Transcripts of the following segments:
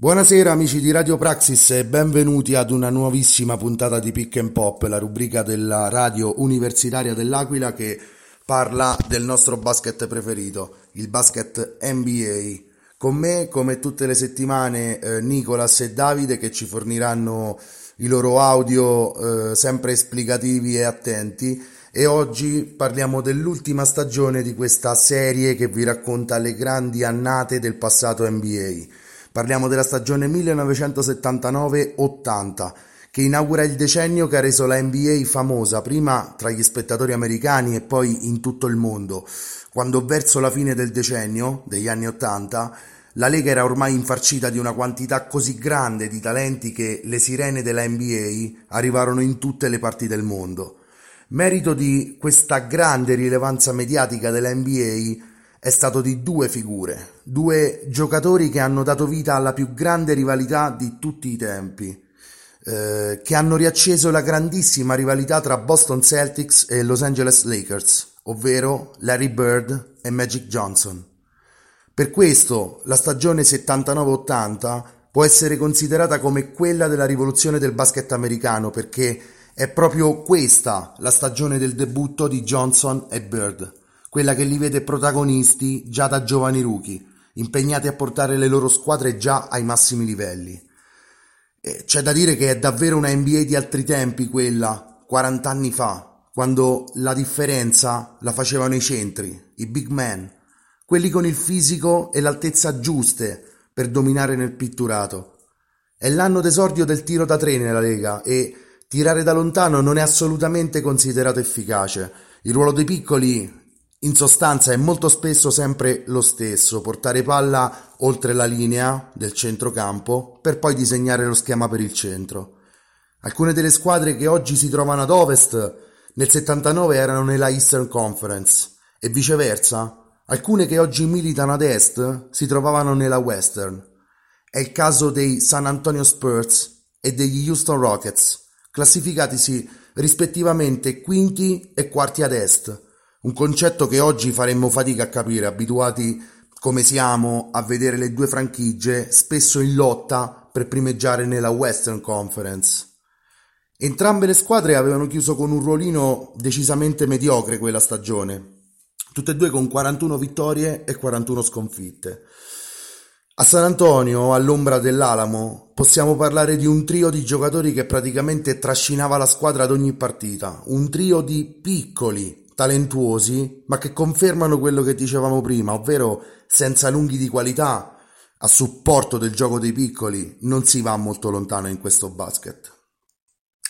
Buonasera amici di Radio Praxis e benvenuti ad una nuovissima puntata di Pick and Pop, la rubrica della radio universitaria dell'Aquila che parla del nostro basket preferito, il basket NBA. Con me, come tutte le settimane, eh, Nicolas e Davide che ci forniranno i loro audio eh, sempre esplicativi e attenti e oggi parliamo dell'ultima stagione di questa serie che vi racconta le grandi annate del passato NBA. Parliamo della stagione 1979-80 che inaugura il decennio che ha reso la NBA famosa prima tra gli spettatori americani e poi in tutto il mondo, quando verso la fine del decennio, degli anni 80, la Lega era ormai infarcita di una quantità così grande di talenti che le sirene della NBA arrivarono in tutte le parti del mondo. Merito di questa grande rilevanza mediatica della NBA è stato di due figure, due giocatori che hanno dato vita alla più grande rivalità di tutti i tempi, eh, che hanno riacceso la grandissima rivalità tra Boston Celtics e Los Angeles Lakers, ovvero Larry Bird e Magic Johnson. Per questo la stagione 79-80 può essere considerata come quella della rivoluzione del basket americano perché è proprio questa la stagione del debutto di Johnson e Bird, quella che li vede protagonisti già da giovani rookie, impegnati a portare le loro squadre già ai massimi livelli. E c'è da dire che è davvero una NBA di altri tempi quella, 40 anni fa, quando la differenza la facevano i centri, i big men, quelli con il fisico e l'altezza giuste per dominare nel pitturato. È l'anno d'esordio del tiro da tre nella Lega e Tirare da lontano non è assolutamente considerato efficace. Il ruolo dei piccoli, in sostanza, è molto spesso sempre lo stesso, portare palla oltre la linea del centrocampo per poi disegnare lo schema per il centro. Alcune delle squadre che oggi si trovano ad ovest nel 79 erano nella Eastern Conference e viceversa, alcune che oggi militano ad est si trovavano nella Western. È il caso dei San Antonio Spurs e degli Houston Rockets classificatisi rispettivamente quinti e quarti ad est, un concetto che oggi faremmo fatica a capire, abituati come siamo a vedere le due franchigie spesso in lotta per primeggiare nella Western Conference. Entrambe le squadre avevano chiuso con un ruolino decisamente mediocre quella stagione, tutte e due con 41 vittorie e 41 sconfitte. A San Antonio, all'ombra dell'Alamo, possiamo parlare di un trio di giocatori che praticamente trascinava la squadra ad ogni partita, un trio di piccoli, talentuosi, ma che confermano quello che dicevamo prima, ovvero senza lunghi di qualità, a supporto del gioco dei piccoli, non si va molto lontano in questo basket.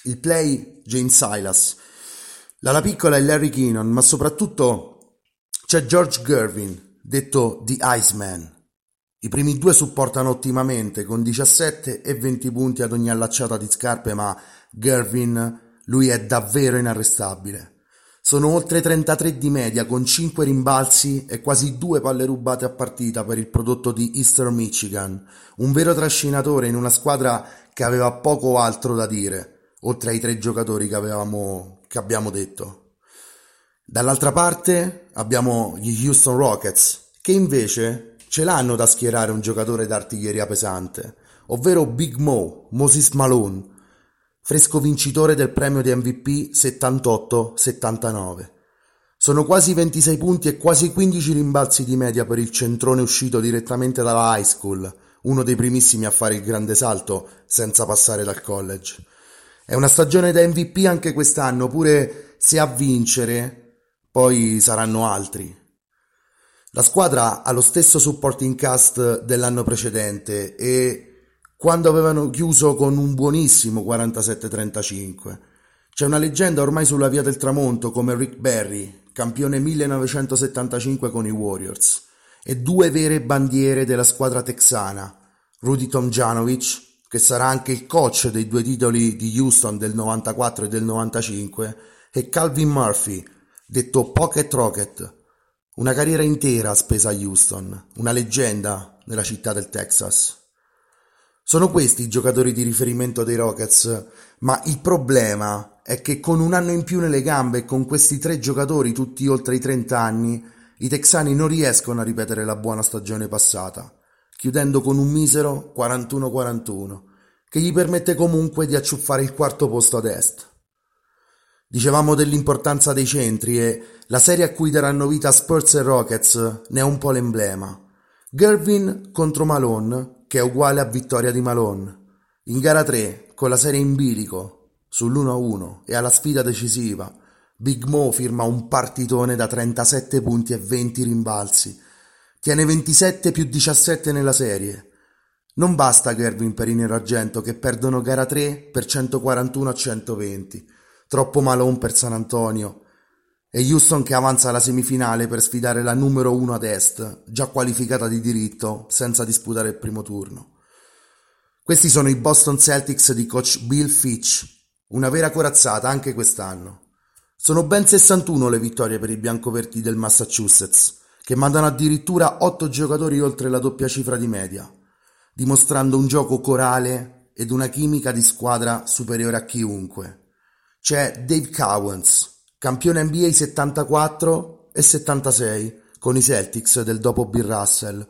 Il play James Silas, l'ala piccola è Larry Keenan, ma soprattutto c'è George Gervin, detto The Iceman, i primi due supportano ottimamente, con 17 e 20 punti ad ogni allacciata di scarpe, ma Gervin, lui è davvero inarrestabile. Sono oltre 33 di media, con 5 rimbalzi e quasi due palle rubate a partita per il prodotto di Eastern Michigan, un vero trascinatore in una squadra che aveva poco altro da dire, oltre ai tre giocatori che, avevamo, che abbiamo detto. Dall'altra parte abbiamo gli Houston Rockets, che invece ce l'hanno da schierare un giocatore d'artiglieria pesante, ovvero Big Mo, Moses Malone, fresco vincitore del premio di MVP 78-79. Sono quasi 26 punti e quasi 15 rimbalzi di media per il centrone uscito direttamente dalla high school, uno dei primissimi a fare il grande salto senza passare dal college. È una stagione da MVP anche quest'anno, pure se a vincere poi saranno altri. La squadra ha lo stesso supporting cast dell'anno precedente e quando avevano chiuso con un buonissimo 47-35. C'è una leggenda ormai sulla via del tramonto come Rick Barry, campione 1975 con i Warriors, e due vere bandiere della squadra texana, Rudy Tomjanovic, che sarà anche il coach dei due titoli di Houston del 94 e del 95, e Calvin Murphy, detto Pocket Rocket, una carriera intera spesa a Houston, una leggenda nella città del Texas. Sono questi i giocatori di riferimento dei Rockets, ma il problema è che con un anno in più nelle gambe e con questi tre giocatori tutti oltre i 30 anni, i texani non riescono a ripetere la buona stagione passata, chiudendo con un misero 41-41, che gli permette comunque di acciuffare il quarto posto ad est. Dicevamo dell'importanza dei centri e la serie a cui daranno vita Spurs e Rockets ne è un po' l'emblema. Gervin contro Malone, che è uguale a vittoria di Malone. In gara 3, con la serie in bilico, sull'1-1 e alla sfida decisiva, Big Mo firma un partitone da 37 punti e 20 rimbalzi, Tiene 27 più 17 nella serie. Non basta Gervin per i nero-argento che perdono gara 3 per 141 a 120. Troppo Malone per San Antonio. E Houston che avanza alla semifinale per sfidare la numero 1 ad est, già qualificata di diritto, senza disputare il primo turno. Questi sono i Boston Celtics di coach Bill Fitch, una vera corazzata anche quest'anno. Sono ben 61 le vittorie per i biancoverdi del Massachusetts, che mandano addirittura otto giocatori oltre la doppia cifra di media, dimostrando un gioco corale ed una chimica di squadra superiore a chiunque. C'è Dave Cowens, campione NBA 74 e 76 con i Celtics del dopo Bill Russell,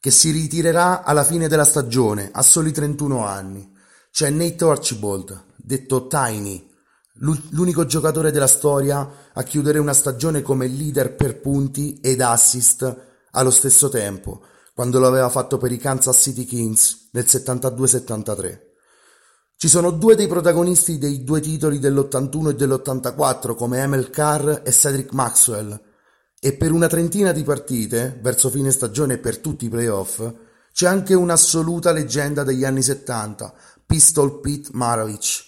che si ritirerà alla fine della stagione a soli 31 anni. C'è Nate Archibald, detto Tiny, l'unico giocatore della storia a chiudere una stagione come leader per punti ed assist allo stesso tempo, quando lo aveva fatto per i Kansas City Kings nel 72-73. Ci sono due dei protagonisti dei due titoli dell'81 e dell'84 come Emil Carr e Cedric Maxwell e per una trentina di partite, verso fine stagione e per tutti i playoff, c'è anche un'assoluta leggenda degli anni 70, Pistol Pete Maravich,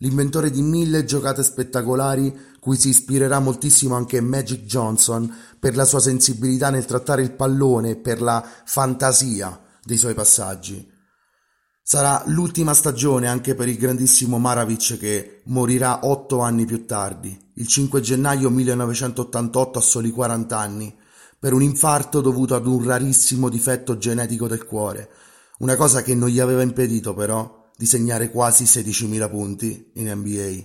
l'inventore di mille giocate spettacolari cui si ispirerà moltissimo anche Magic Johnson per la sua sensibilità nel trattare il pallone e per la fantasia dei suoi passaggi. Sarà l'ultima stagione anche per il grandissimo Maravic che morirà otto anni più tardi, il 5 gennaio 1988 a soli 40 anni, per un infarto dovuto ad un rarissimo difetto genetico del cuore, una cosa che non gli aveva impedito però di segnare quasi 16.000 punti in NBA.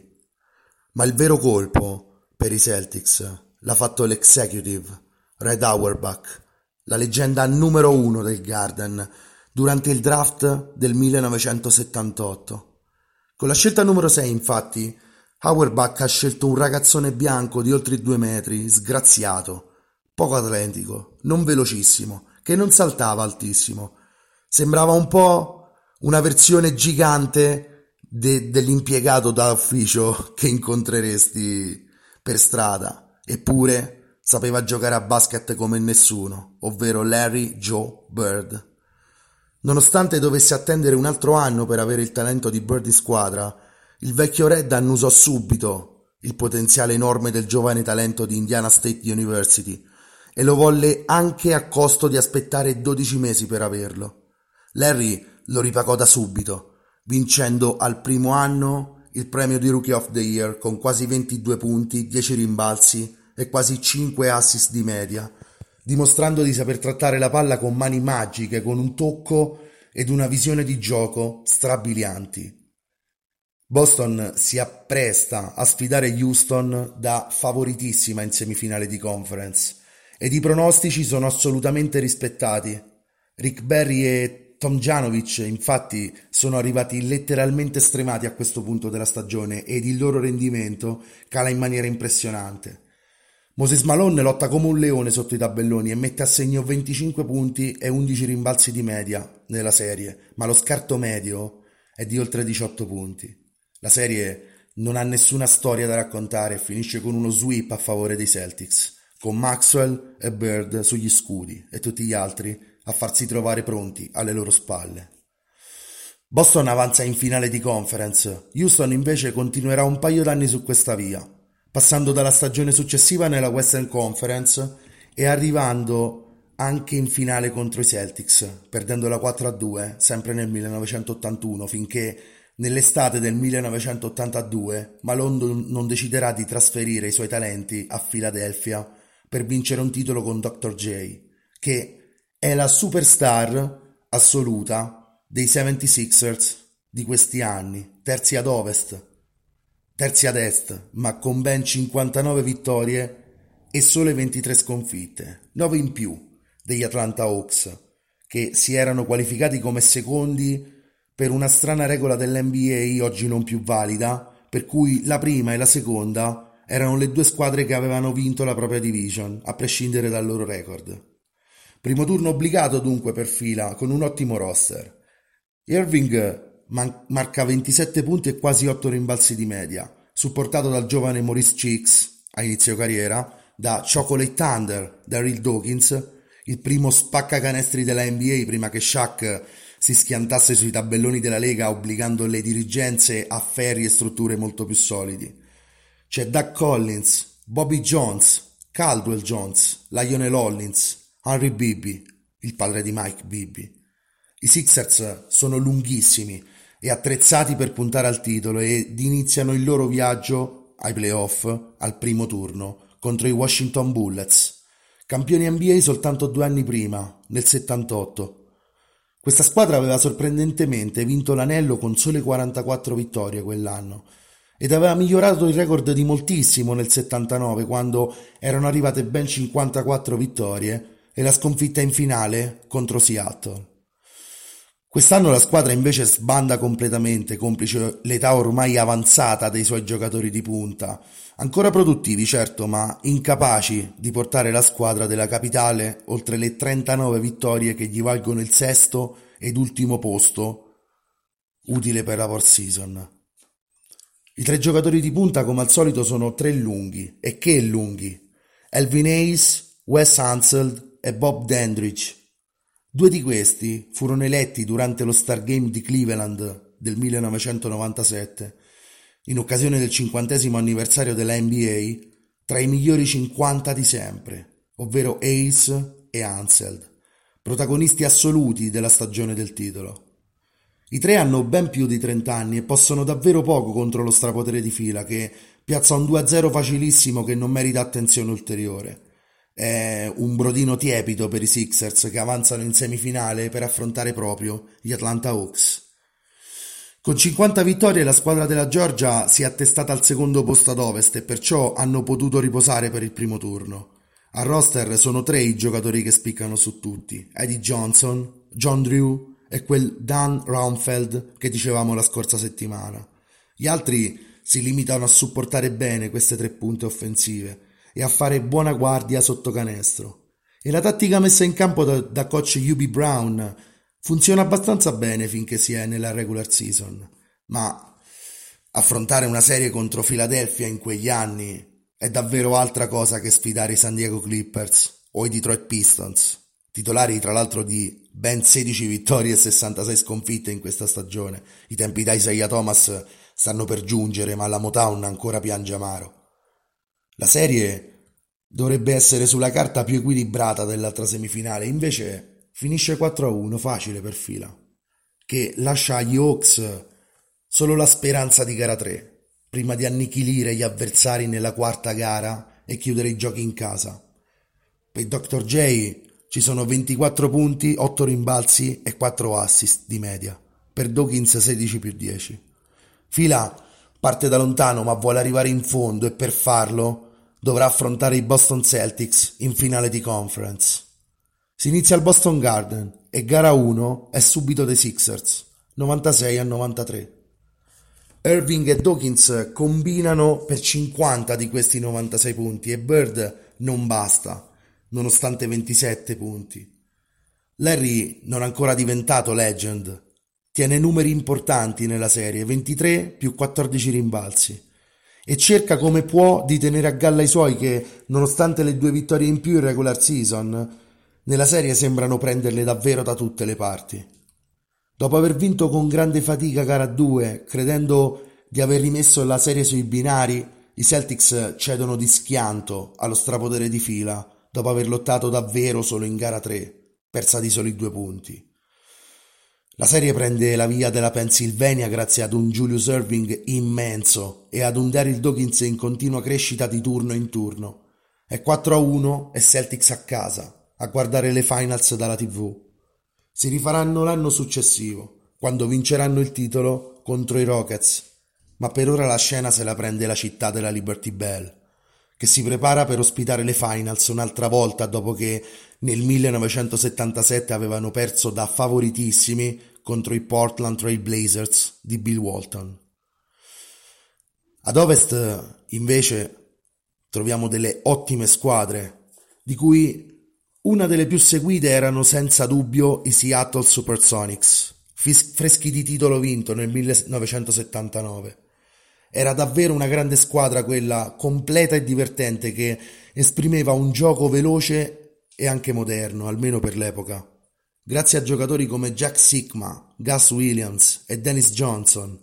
Ma il vero colpo per i Celtics l'ha fatto l'executive Red Auerbach, la leggenda numero uno del Garden, durante il draft del 1978. Con la scelta numero 6, infatti, Auerbach ha scelto un ragazzone bianco di oltre due metri, sgraziato, poco atletico, non velocissimo, che non saltava altissimo. Sembrava un po' una versione gigante de- dell'impiegato da ufficio che incontreresti per strada, eppure sapeva giocare a basket come nessuno, ovvero Larry Joe Bird. Nonostante dovesse attendere un altro anno per avere il talento di Bird in squadra, il vecchio Red annusò subito il potenziale enorme del giovane talento di Indiana State University e lo volle anche a costo di aspettare 12 mesi per averlo. Larry lo ripagò da subito, vincendo al primo anno il premio di Rookie of the Year con quasi 22 punti, 10 rimbalzi e quasi 5 assist di media, dimostrando di saper trattare la palla con mani magiche, con un tocco ed una visione di gioco strabilianti. Boston si appresta a sfidare Houston da favoritissima in semifinale di conference ed i pronostici sono assolutamente rispettati. Rick Barry e Tom Janovic infatti sono arrivati letteralmente stremati a questo punto della stagione ed il loro rendimento cala in maniera impressionante. Moses Malone lotta come un leone sotto i tabelloni e mette a segno 25 punti e 11 rimbalzi di media nella serie, ma lo scarto medio è di oltre 18 punti. La serie non ha nessuna storia da raccontare e finisce con uno sweep a favore dei Celtics, con Maxwell e Bird sugli scudi e tutti gli altri a farsi trovare pronti alle loro spalle. Boston avanza in finale di conference, Houston invece continuerà un paio d'anni su questa via, passando dalla stagione successiva nella Western Conference e arrivando anche in finale contro i Celtics, perdendola 4-2 sempre nel 1981 finché nell'estate del 1982 Malone non deciderà di trasferire i suoi talenti a Philadelphia per vincere un titolo con Dr. J, che è la superstar assoluta dei 76ers di questi anni, terzi ad ovest, terzi ad est, ma con ben 59 vittorie e sole 23 sconfitte, 9 in più degli Atlanta Hawks, che si erano qualificati come secondi per una strana regola dell'NBA oggi non più valida, per cui la prima e la seconda erano le due squadre che avevano vinto la propria division, a prescindere dal loro record. Primo turno obbligato dunque per fila, con un ottimo roster. Irving man- marca 27 punti e quasi 8 rimbalzi di media, supportato dal giovane Maurice Cheeks a inizio carriera, da Chocolate Thunder, da Real Dawkins, il primo spaccacanestri della NBA prima che Shaq si schiantasse sui tabelloni della Lega obbligando le dirigenze a ferri e strutture molto più solidi. C'è Doug Collins, Bobby Jones, Caldwell Jones, Lionel Hollins, Henry Bibby, il padre di Mike Bibby. I Sixers sono lunghissimi e attrezzati per puntare al titolo ed iniziano il loro viaggio ai playoff al primo turno contro i Washington Bullets, campioni NBA soltanto due anni prima, nel 78. Questa squadra aveva sorprendentemente vinto l'anello con sole 44 vittorie quell'anno ed aveva migliorato il record di moltissimo nel 79 quando erano arrivate ben 54 vittorie e la sconfitta in finale contro Seattle. Quest'anno la squadra invece sbanda completamente, complice l'età ormai avanzata dei suoi giocatori di punta, ancora produttivi certo, ma incapaci di portare la squadra della capitale oltre le 39 vittorie che gli valgono il sesto ed ultimo posto, utile per la post season. I tre giocatori di punta come al solito sono tre lunghi, e che lunghi, Elvin Hayes, Wes Hanseld e Bob Dandridge, Due di questi furono eletti durante lo Stargame di Cleveland del 1997, in occasione del cinquantesimo anniversario della NBA, tra i migliori 50 di sempre, ovvero Ace e Anseld, protagonisti assoluti della stagione del titolo. I tre hanno ben più di 30 anni e possono davvero poco contro lo strapotere di fila che piazza un 2-0 facilissimo che non merita attenzione ulteriore. È un brodino tiepido per i Sixers che avanzano in semifinale per affrontare proprio gli Atlanta Hawks. Con 50 vittorie la squadra della Georgia si è attestata al secondo posto ad ovest e perciò hanno potuto riposare per il primo turno. A roster sono tre i giocatori che spiccano su tutti, Eddie Johnson, John Drew e quel Dan Raumfeld che dicevamo la scorsa settimana. Gli altri si limitano a supportare bene queste tre punte offensive e a fare buona guardia sotto canestro. E la tattica messa in campo da, da coach UB Brown funziona abbastanza bene finché si è nella regular season, ma affrontare una serie contro Philadelphia in quegli anni è davvero altra cosa che sfidare i San Diego Clippers o i Detroit Pistons, titolari tra l'altro di ben 16 vittorie e 66 sconfitte in questa stagione. I tempi da Isaiah Thomas stanno per giungere, ma la Motown ancora piange amaro. La serie dovrebbe essere sulla carta più equilibrata dell'altra semifinale, invece finisce 4-1, facile per fila, che lascia agli Hawks solo la speranza di gara 3, prima di annichilire gli avversari nella quarta gara e chiudere i giochi in casa. Per Dr. J ci sono 24 punti, 8 rimbalzi e 4 assist di media, per Dawkins 16 più 10. Fila parte da lontano ma vuole arrivare in fondo e per farlo dovrà affrontare i Boston Celtics in finale di conference. Si inizia al Boston Garden e gara 1 è subito dei Sixers, 96 a 93. Irving e Dawkins combinano per 50 di questi 96 punti e Bird non basta, nonostante 27 punti. Larry non ancora diventato legend, tiene numeri importanti nella serie, 23 più 14 rimbalzi e cerca come può di tenere a galla i suoi che, nonostante le due vittorie in più in regular season, nella serie sembrano prenderle davvero da tutte le parti. Dopo aver vinto con grande fatica gara 2, credendo di aver rimesso la serie sui binari, i Celtics cedono di schianto allo strapotere di fila, dopo aver lottato davvero solo in gara 3, persa di soli due punti. La serie prende la via della Pennsylvania grazie ad un Julius Irving immenso e ad un Daryl Dawkins in continua crescita di turno in turno. È 4-1 e Celtics a casa, a guardare le finals dalla tv. Si rifaranno l'anno successivo, quando vinceranno il titolo contro i Rockets, ma per ora la scena se la prende la città della Liberty Bell, che si prepara per ospitare le finals un'altra volta dopo che nel 1977 avevano perso da favoritissimi contro i Portland Trail Blazers di Bill Walton. Ad ovest invece troviamo delle ottime squadre, di cui una delle più seguite erano senza dubbio i Seattle Supersonics, freschi di titolo vinto nel 1979. Era davvero una grande squadra quella, completa e divertente, che esprimeva un gioco veloce e anche moderno, almeno per l'epoca. Grazie a giocatori come Jack Sigma, Gus Williams e Dennis Johnson,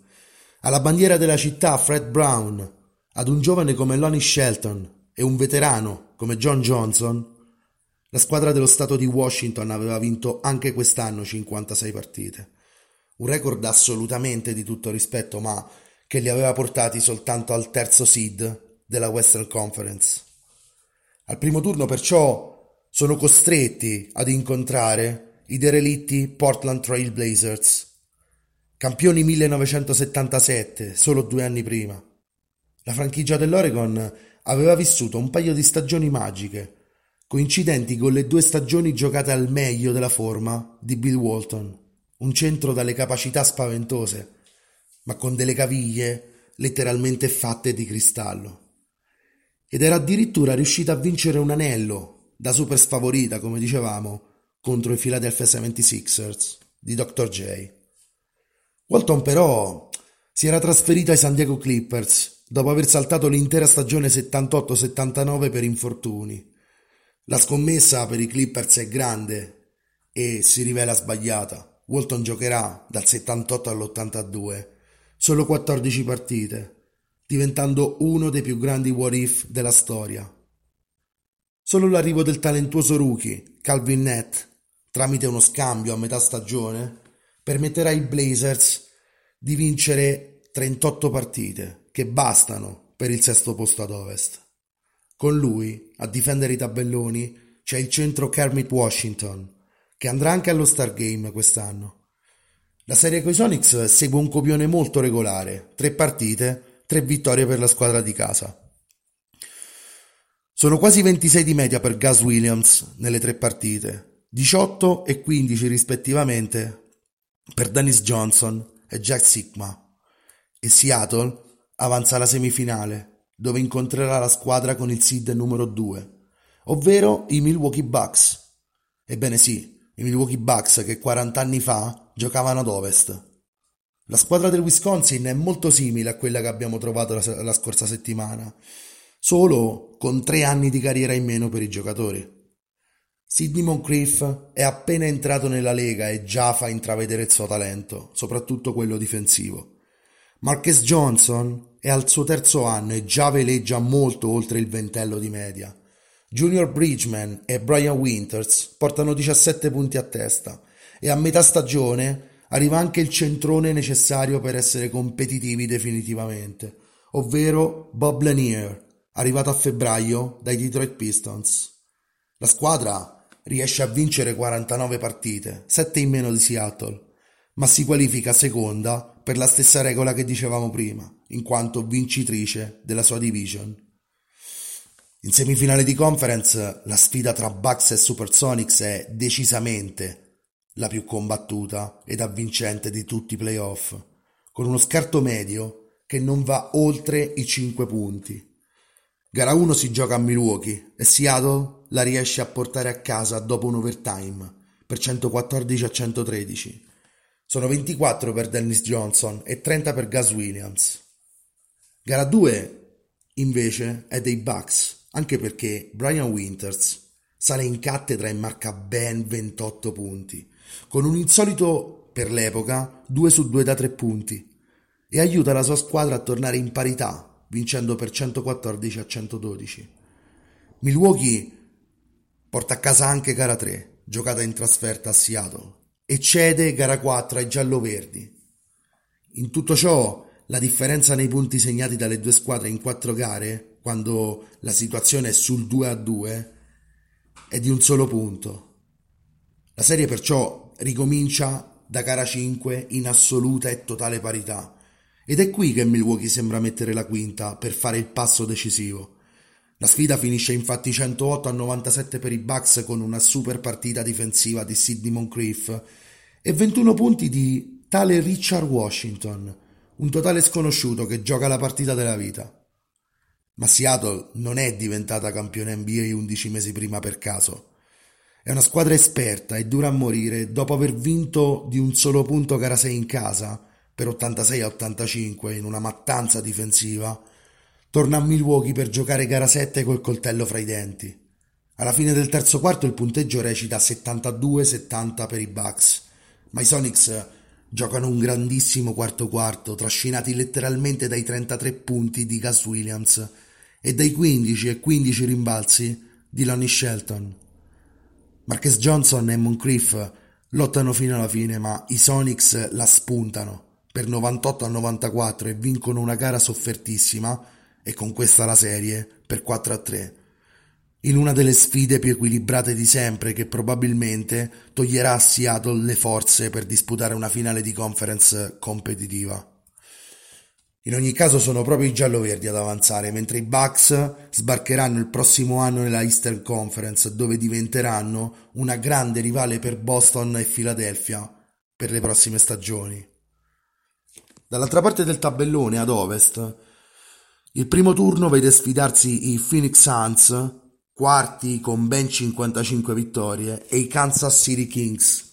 alla bandiera della città Fred Brown, ad un giovane come Lonnie Shelton e un veterano come John Johnson, la squadra dello Stato di Washington aveva vinto anche quest'anno 56 partite. Un record assolutamente di tutto rispetto, ma che li aveva portati soltanto al terzo seed della Western Conference. Al primo turno perciò sono costretti ad incontrare i derelitti Portland Trail Blazers, Campioni 1977, solo due anni prima. La franchigia dell'Oregon aveva vissuto un paio di stagioni magiche, coincidenti con le due stagioni giocate al meglio della forma di Bill Walton, un centro dalle capacità spaventose, ma con delle caviglie letteralmente fatte di cristallo. Ed era addirittura riuscita a vincere un anello, da super sfavorita, come dicevamo, contro i Philadelphia 76ers di Dr. J. Walton però si era trasferito ai San Diego Clippers dopo aver saltato l'intera stagione 78-79 per infortuni. La scommessa per i Clippers è grande e si rivela sbagliata. Walton giocherà dal 78 all'82 solo 14 partite, diventando uno dei più grandi what if della storia. Solo l'arrivo del talentuoso rookie Calvin Nett, tramite uno scambio a metà stagione, permetterà ai Blazers di vincere 38 partite, che bastano per il sesto posto ad ovest. Con lui, a difendere i tabelloni, c'è il centro Kermit Washington, che andrà anche allo Star Game quest'anno. La serie coi Sonics segue un copione molto regolare, tre partite, tre vittorie per la squadra di casa. Sono quasi 26 di media per Gus Williams nelle tre partite, 18 e 15 rispettivamente per Dennis Johnson e Jack Sigma e Seattle avanza alla semifinale dove incontrerà la squadra con il seed numero 2, ovvero i Milwaukee Bucks. Ebbene sì, i Milwaukee Bucks che 40 anni fa giocavano ad ovest. La squadra del Wisconsin è molto simile a quella che abbiamo trovato la, la scorsa settimana, solo con tre anni di carriera in meno per i giocatori. Sidney Moncrief è appena entrato nella Lega e già fa intravedere il suo talento, soprattutto quello difensivo. Marcus Johnson è al suo terzo anno e già veleggia molto oltre il ventello di media. Junior Bridgman e Brian Winters portano 17 punti a testa e a metà stagione arriva anche il centrone necessario per essere competitivi definitivamente, ovvero Bob Lanier, arrivato a febbraio dai Detroit Pistons. La squadra riesce a vincere 49 partite, 7 in meno di Seattle, ma si qualifica seconda per la stessa regola che dicevamo prima, in quanto vincitrice della sua division. In semifinale di conference la sfida tra Bucks e Supersonics è decisamente la più combattuta ed avvincente di tutti i playoff, con uno scarto medio che non va oltre i 5 punti. Gara 1 si gioca a Milwaukee e Seattle la riesce a portare a casa dopo un overtime per 114 a 113. Sono 24 per Dennis Johnson e 30 per Gus Williams. Gara 2 invece è dei Bucks, anche perché Brian Winters sale in cattedra e marca ben 28 punti, con un insolito per l'epoca 2 su 2 da 3 punti e aiuta la sua squadra a tornare in parità, vincendo per 114 a 112. Milwaukee Porta a casa anche gara 3, giocata in trasferta a Seattle, e cede gara 4 ai giallo-verdi. In tutto ciò, la differenza nei punti segnati dalle due squadre in quattro gare, quando la situazione è sul 2 a 2, è di un solo punto. La serie perciò ricomincia da gara 5 in assoluta e totale parità. Ed è qui che Milwaukee sembra mettere la quinta per fare il passo decisivo. La sfida finisce infatti 108 a 97 per i Bucks con una super partita difensiva di Sidney Moncrief e 21 punti di tale Richard Washington, un totale sconosciuto che gioca la partita della vita. Ma Seattle non è diventata campione NBA 11 mesi prima per caso. È una squadra esperta e dura a morire dopo aver vinto di un solo punto gara 6 in casa per 86 a 85 in una mattanza difensiva. Torna a Milwaukee per giocare gara 7 col coltello fra i denti. Alla fine del terzo quarto il punteggio recita 72-70 per i Bucks, ma i Sonics giocano un grandissimo quarto quarto, trascinati letteralmente dai 33 punti di Gus Williams e dai 15 e 15 rimbalzi di Lonnie Shelton. Marcus Johnson e Moncrief lottano fino alla fine, ma i Sonics la spuntano per 98 a 94 e vincono una gara soffertissima e con questa la serie per 4 a 3 in una delle sfide più equilibrate di sempre che probabilmente toglierà a Seattle le forze per disputare una finale di conference competitiva. In ogni caso sono proprio i giallo-verdi ad avanzare, mentre i Bucks sbarcheranno il prossimo anno nella Eastern Conference, dove diventeranno una grande rivale per Boston e Philadelphia per le prossime stagioni. Dall'altra parte del tabellone, ad ovest, il primo turno vede sfidarsi i Phoenix Suns quarti con ben 55 vittorie, e i Kansas City Kings,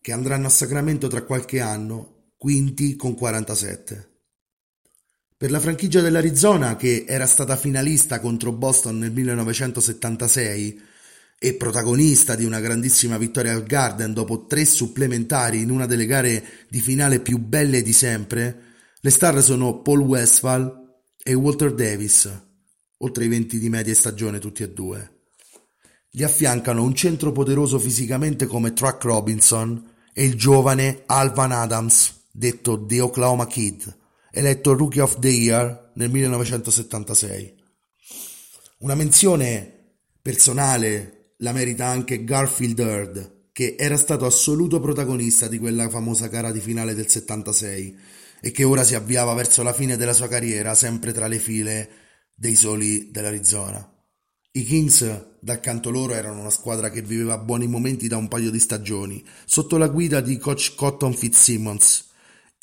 che andranno a Sacramento tra qualche anno, quinti con 47. Per la franchigia dell'Arizona, che era stata finalista contro Boston nel 1976 e protagonista di una grandissima vittoria al Garden dopo tre supplementari in una delle gare di finale più belle di sempre, le star sono Paul Westphal e Walter Davis, oltre i 20 di media stagione tutti e due. Gli affiancano un centro poderoso fisicamente come Truck Robinson e il giovane Alvan Adams, detto The Oklahoma Kid, eletto Rookie of the Year nel 1976. Una menzione personale la merita anche Garfield Eard, che era stato assoluto protagonista di quella famosa gara di finale del 76 e che ora si avviava verso la fine della sua carriera sempre tra le file dei soli dell'Arizona. I Kings, dal canto loro, erano una squadra che viveva buoni momenti da un paio di stagioni, sotto la guida di coach Cotton Fitzsimmons,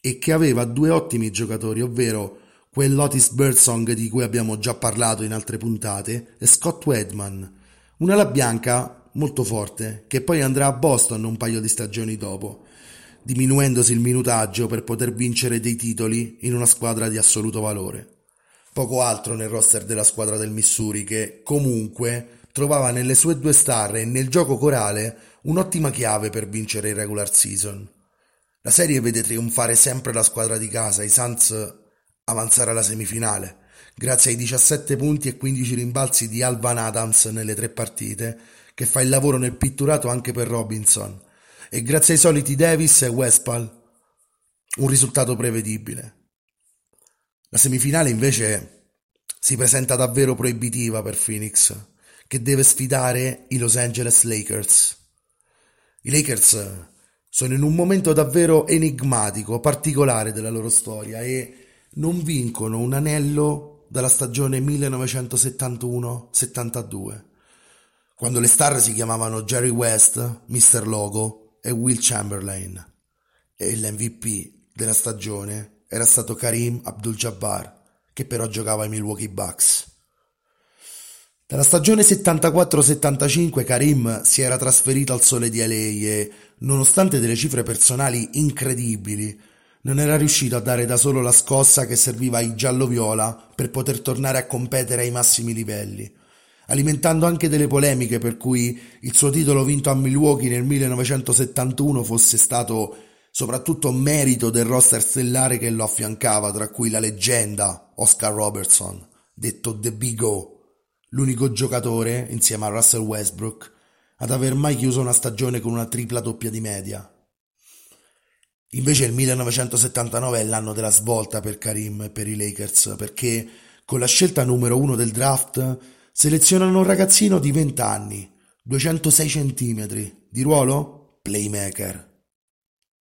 e che aveva due ottimi giocatori, ovvero quell'Otis Birdsong di cui abbiamo già parlato in altre puntate, e Scott Wedman, un'ala bianca molto forte, che poi andrà a Boston un paio di stagioni dopo, diminuendosi il minutaggio per poter vincere dei titoli in una squadra di assoluto valore. Poco altro nel roster della squadra del Missouri che, comunque, trovava nelle sue due star e nel gioco corale un'ottima chiave per vincere il regular season. La serie vede trionfare sempre la squadra di casa, i Suns avanzare alla semifinale, grazie ai 17 punti e 15 rimbalzi di Alvan Adams nelle tre partite, che fa il lavoro nel pitturato anche per Robinson, e grazie ai soliti Davis e Westphal. Un risultato prevedibile. La semifinale invece si presenta davvero proibitiva per Phoenix, che deve sfidare i Los Angeles Lakers. I Lakers sono in un momento davvero enigmatico, particolare della loro storia e non vincono un anello dalla stagione 1971-72, quando le star si chiamavano Jerry West, Mr. Logo e Will Chamberlain e l'MVP della stagione era stato Karim Abdul-Jabbar, che però giocava ai Milwaukee Bucks. Dalla stagione 74-75 Karim si era trasferito al sole di LA e, nonostante delle cifre personali incredibili, non era riuscito a dare da solo la scossa che serviva ai giallo-viola per poter tornare a competere ai massimi livelli, alimentando anche delle polemiche per cui il suo titolo vinto a Milwaukee nel 1971 fosse stato soprattutto merito del roster stellare che lo affiancava, tra cui la leggenda Oscar Robertson, detto The Big O, l'unico giocatore, insieme a Russell Westbrook, ad aver mai chiuso una stagione con una tripla doppia di media. Invece il 1979 è l'anno della svolta per Karim e per i Lakers, perché con la scelta numero uno del draft selezionano un ragazzino di 20 anni, 206 cm, di ruolo? Playmaker.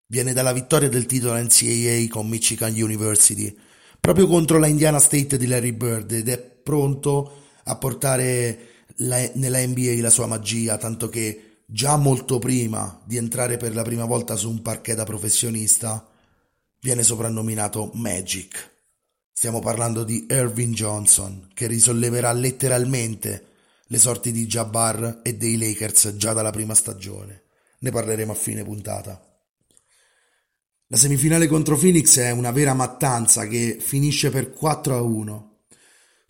Viene dalla vittoria del titolo NCAA con Michigan University, proprio contro la Indiana State di Larry Bird ed è pronto a portare la, nella NBA la sua magia, tanto che già molto prima di entrare per la prima volta su un parquet da professionista viene soprannominato Magic. Stiamo parlando di Irving Johnson, che risolleverà letteralmente le sorti di Jabbar e dei Lakers già dalla prima stagione. Ne parleremo a fine puntata. La semifinale contro Phoenix è una vera mattanza che finisce per 4 a 1.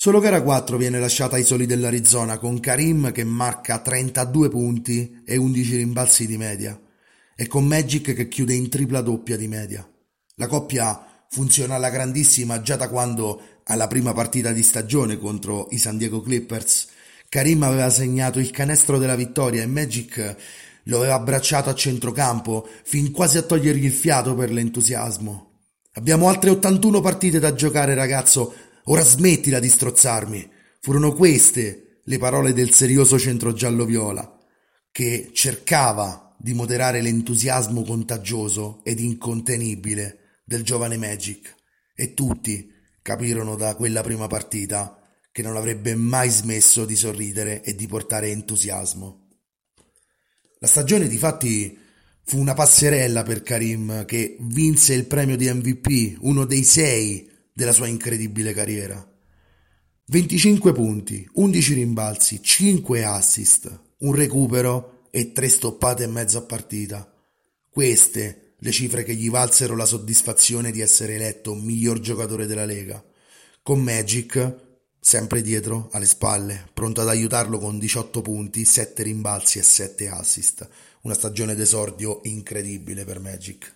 Solo gara 4 viene lasciata ai soli dell'Arizona con Karim che marca 32 punti e 11 rimbalzi di media e con Magic che chiude in tripla doppia di media. La coppia funziona alla grandissima già da quando alla prima partita di stagione contro i San Diego Clippers Karim aveva segnato il canestro della vittoria e Magic lo aveva abbracciato a centrocampo, fin quasi a togliergli il fiato per l'entusiasmo. Abbiamo altre 81 partite da giocare, ragazzo. Ora smettila di strozzarmi. Furono queste le parole del serioso centro giallo-viola, che cercava di moderare l'entusiasmo contagioso ed incontenibile del giovane Magic. E tutti capirono da quella prima partita che non avrebbe mai smesso di sorridere e di portare entusiasmo. La stagione di fatti fu una passerella per Karim che vinse il premio di MVP, uno dei sei della sua incredibile carriera. 25 punti, 11 rimbalzi, 5 assist, un recupero e 3 stoppate e mezzo a partita. Queste le cifre che gli valsero la soddisfazione di essere eletto miglior giocatore della Lega. Con Magic sempre dietro, alle spalle, pronto ad aiutarlo con 18 punti, 7 rimbalzi e 7 assist. Una stagione d'esordio incredibile per Magic.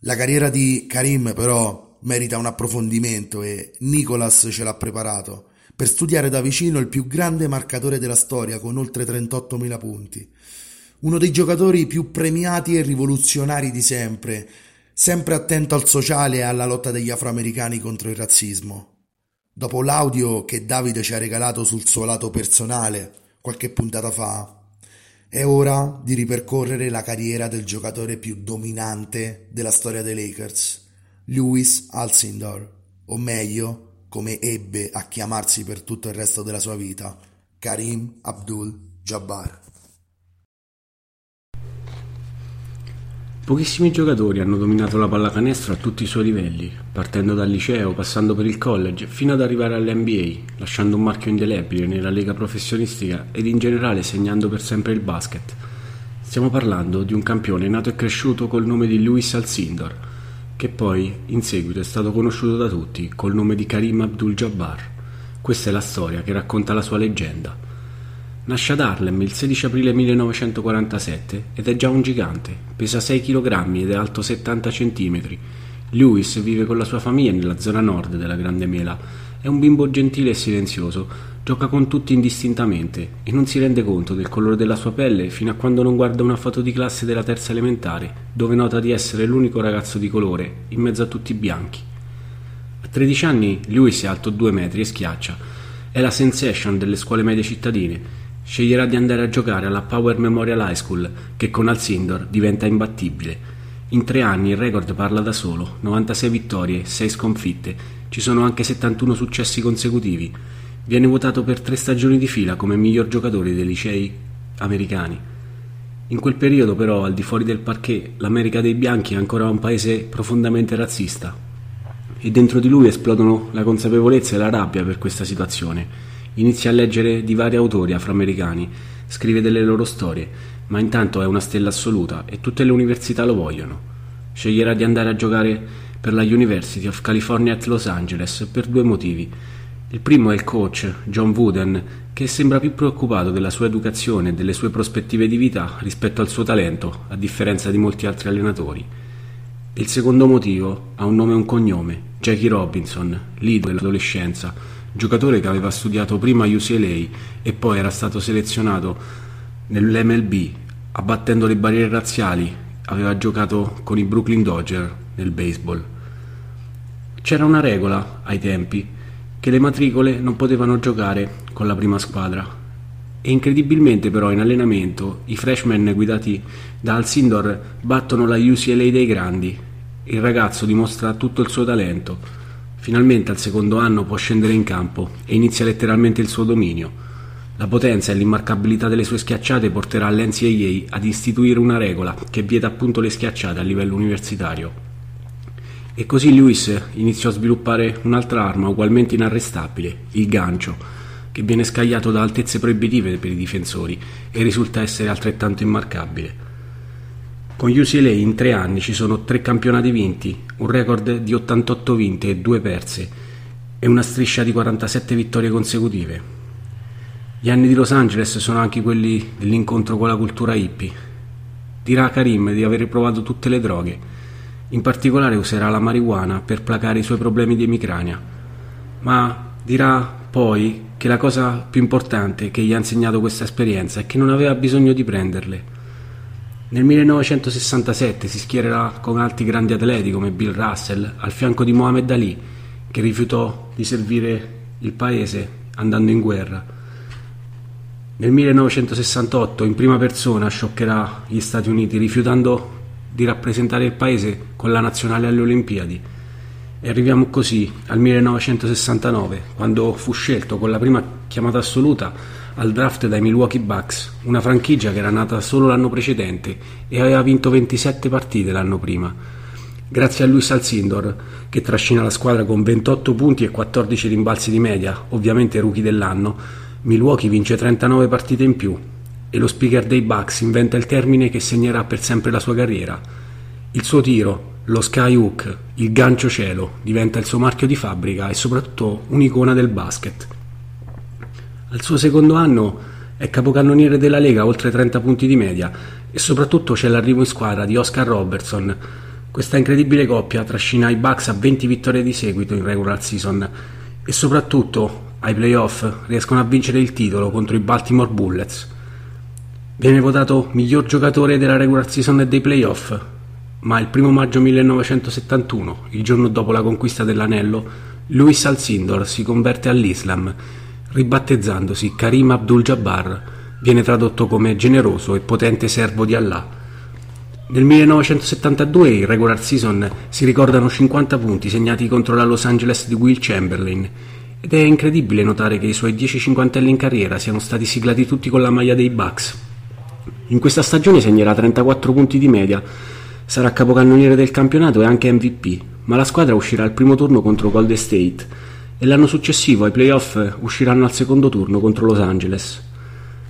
La carriera di Karim però merita un approfondimento e Nicolas ce l'ha preparato per studiare da vicino il più grande marcatore della storia con oltre 38.000 punti. Uno dei giocatori più premiati e rivoluzionari di sempre, sempre attento al sociale e alla lotta degli afroamericani contro il razzismo. Dopo l'audio che Davide ci ha regalato sul suo lato personale qualche puntata fa, è ora di ripercorrere la carriera del giocatore più dominante della storia dei Lakers, Lewis Alcindor, o meglio, come ebbe a chiamarsi per tutto il resto della sua vita, Karim Abdul-Jabbar. Pochissimi giocatori hanno dominato la pallacanestro a tutti i suoi livelli, partendo dal liceo, passando per il college, fino ad arrivare all'NBA, lasciando un marchio indelebile nella lega professionistica ed in generale segnando per sempre il basket. Stiamo parlando di un campione nato e cresciuto col nome di Luis Alcindor, che poi in seguito è stato conosciuto da tutti col nome di Karim Abdul-Jabbar. Questa è la storia che racconta la sua leggenda. Nasce ad Harlem il 16 aprile 1947 ed è già un gigante, pesa 6 kg ed è alto 70 cm. Lewis vive con la sua famiglia nella zona nord della Grande Mela. È un bimbo gentile e silenzioso, gioca con tutti indistintamente e non si rende conto del colore della sua pelle fino a quando non guarda una foto di classe della terza elementare, dove nota di essere l'unico ragazzo di colore in mezzo a tutti i bianchi. A 13 anni Lewis è alto 2 metri e schiaccia. È la sensation delle scuole medie cittadine Sceglierà di andare a giocare alla Power Memorial High School, che con Alcindor diventa imbattibile. In tre anni il record parla da solo, 96 vittorie, 6 sconfitte, ci sono anche 71 successi consecutivi. Viene votato per tre stagioni di fila come miglior giocatore dei licei americani. In quel periodo però, al di fuori del parquet, l'America dei bianchi è ancora un paese profondamente razzista. E dentro di lui esplodono la consapevolezza e la rabbia per questa situazione Inizia a leggere di vari autori afroamericani, scrive delle loro storie, ma intanto è una stella assoluta e tutte le università lo vogliono. Sceglierà di andare a giocare per la University of California at Los Angeles per due motivi. Il primo è il coach, John Wooden, che sembra più preoccupato della sua educazione e delle sue prospettive di vita rispetto al suo talento, a differenza di molti altri allenatori. Il secondo motivo ha un nome e un cognome, Jackie Robinson, leader dell'adolescenza, giocatore che aveva studiato prima a UCLA e poi era stato selezionato nell'MLB, abbattendo le barriere razziali, aveva giocato con i Brooklyn Dodger nel baseball. C'era una regola ai tempi che le matricole non potevano giocare con la prima squadra e incredibilmente però in allenamento i freshman guidati da Alcindor battono la UCLA dei grandi. Il ragazzo dimostra tutto il suo talento Finalmente al secondo anno può scendere in campo e inizia letteralmente il suo dominio. La potenza e l'immarcabilità delle sue schiacciate porterà l'NCAA ad istituire una regola che vieta appunto le schiacciate a livello universitario. E così Lewis iniziò a sviluppare un'altra arma ugualmente inarrestabile, il gancio, che viene scagliato da altezze proibitive per i difensori e risulta essere altrettanto immarcabile. Con UCLA in tre anni ci sono tre campionati vinti, un record di 88 vinte e due perse e una striscia di 47 vittorie consecutive. Gli anni di Los Angeles sono anche quelli dell'incontro con la cultura hippie. Dirà Karim di aver provato tutte le droghe. In particolare userà la marijuana per placare i suoi problemi di emicrania. Ma dirà poi che la cosa più importante che gli ha insegnato questa esperienza è che non aveva bisogno di prenderle nel 1967 si schiererà con altri grandi atleti come Bill Russell al fianco di Mohamed Ali, che rifiutò di servire il paese andando in guerra. Nel 1968 in prima persona scioccherà gli Stati Uniti rifiutando di rappresentare il paese con la nazionale alle Olimpiadi. E arriviamo così al 1969, quando fu scelto con la prima chiamata assoluta al draft dai Milwaukee Bucks, una franchigia che era nata solo l'anno precedente e aveva vinto 27 partite l'anno prima. Grazie a Luis Alcindor, che trascina la squadra con 28 punti e 14 rimbalzi di media, ovviamente rookie dell'anno, Milwaukee vince 39 partite in più e lo speaker dei Bucks inventa il termine che segnerà per sempre la sua carriera. Il suo tiro, lo sky hook, il gancio cielo, diventa il suo marchio di fabbrica e soprattutto un'icona del basket. Al suo secondo anno è capocannoniere della Lega, oltre 30 punti di media, e soprattutto c'è l'arrivo in squadra di Oscar Robertson. Questa incredibile coppia trascina i Bucks a 20 vittorie di seguito in regular season e soprattutto ai playoff riescono a vincere il titolo contro i Baltimore Bullets. Viene votato miglior giocatore della regular season e dei playoff, ma il primo maggio 1971, il giorno dopo la conquista dell'anello, Luis Alcindor si converte all'Islam ribattezzandosi Karim Abdul-Jabbar, viene tradotto come generoso e potente servo di Allah. Nel 1972 in regular season si ricordano 50 punti segnati contro la Los Angeles di Will Chamberlain ed è incredibile notare che i suoi 10 cinquantelli in carriera siano stati siglati tutti con la maglia dei Bucks. In questa stagione segnerà 34 punti di media, sarà capocannoniere del campionato e anche MVP, ma la squadra uscirà al primo turno contro Golden State e l'anno successivo ai playoff usciranno al secondo turno contro Los Angeles.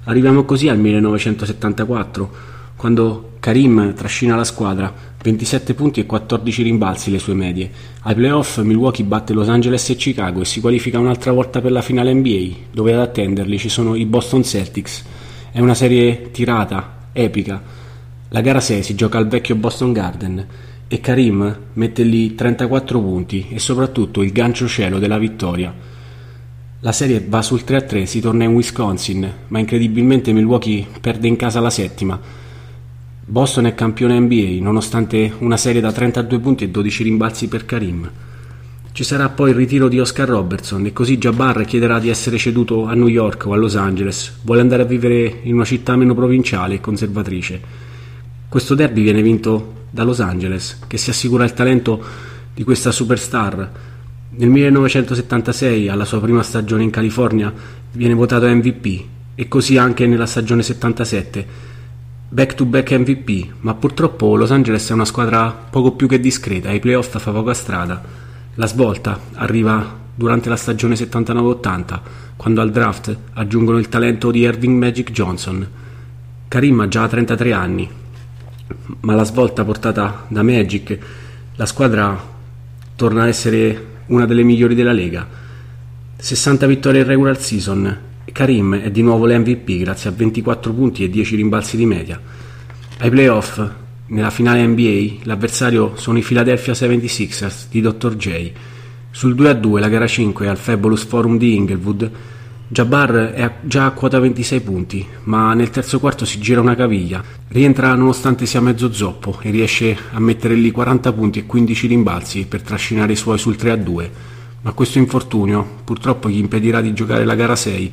Arriviamo così al 1974, quando Karim trascina la squadra, 27 punti e 14 rimbalzi le sue medie. Ai playoff Milwaukee batte Los Angeles e Chicago e si qualifica un'altra volta per la finale NBA, dove ad attenderli ci sono i Boston Celtics. È una serie tirata, epica. La gara 6 si gioca al vecchio Boston Garden e Karim mette lì 34 punti e soprattutto il gancio cielo della vittoria. La serie va sul 3-3, si torna in Wisconsin, ma incredibilmente Milwaukee perde in casa la settima. Boston è campione NBA, nonostante una serie da 32 punti e 12 rimbalzi per Karim. Ci sarà poi il ritiro di Oscar Robertson e così Jabbar chiederà di essere ceduto a New York o a Los Angeles. Vuole andare a vivere in una città meno provinciale e conservatrice. Questo derby viene vinto da Los Angeles, che si assicura il talento di questa superstar. Nel 1976, alla sua prima stagione in California, viene votato MVP e così anche nella stagione 77. Back to back MVP, ma purtroppo Los Angeles è una squadra poco più che discreta, ai playoff fa poca strada. La svolta arriva durante la stagione 79-80, quando al draft aggiungono il talento di Irving Magic Johnson. Karim ha già 33 anni, ma la svolta portata da Magic, la squadra torna a essere una delle migliori della Lega. 60 vittorie in regular season, Karim è di nuovo l'MVP grazie a 24 punti e 10 rimbalzi di media. Ai playoff, nella finale NBA, l'avversario sono i Philadelphia 76ers di Dr. J. Sul 2-2 la gara 5 al Fabulous Forum di Inglewood Jabbar è già a quota 26 punti, ma nel terzo quarto si gira una caviglia. Rientra nonostante sia mezzo zoppo e riesce a mettere lì 40 punti e 15 rimbalzi per trascinare i suoi sul 3-2. Ma questo infortunio purtroppo gli impedirà di giocare la gara 6.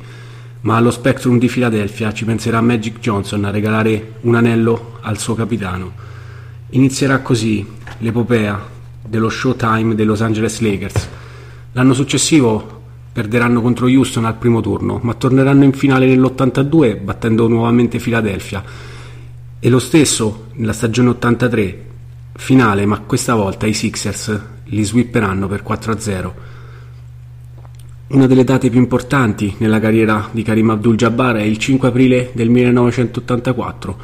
Ma allo Spectrum di Filadelfia ci penserà Magic Johnson a regalare un anello al suo capitano. Inizierà così l'epopea dello showtime dei Los Angeles Lakers L'anno successivo perderanno contro Houston al primo turno, ma torneranno in finale nell'82 battendo nuovamente Philadelphia. E lo stesso nella stagione 83, finale, ma questa volta i Sixers li swipperanno per 4-0. Una delle date più importanti nella carriera di Karim Abdul-Jabbar è il 5 aprile del 1984,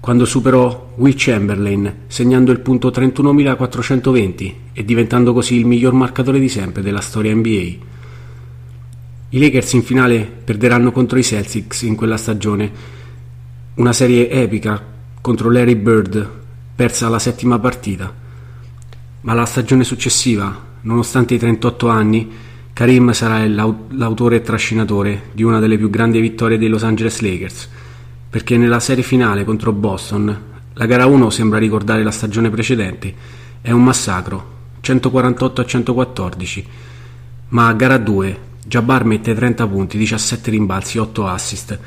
quando superò Will Chamberlain segnando il punto 31.420 e diventando così il miglior marcatore di sempre della storia NBA. I Lakers in finale perderanno contro i Celtics in quella stagione, una serie epica contro Larry Bird, persa alla settima partita. Ma la stagione successiva, nonostante i 38 anni, Karim sarà l'autore e trascinatore di una delle più grandi vittorie dei Los Angeles Lakers perché nella serie finale contro Boston la gara 1 sembra ricordare la stagione precedente, è un massacro, 148 a 114, ma a gara 2 Jabbar mette 30 punti, 17 rimbalzi, 8 assist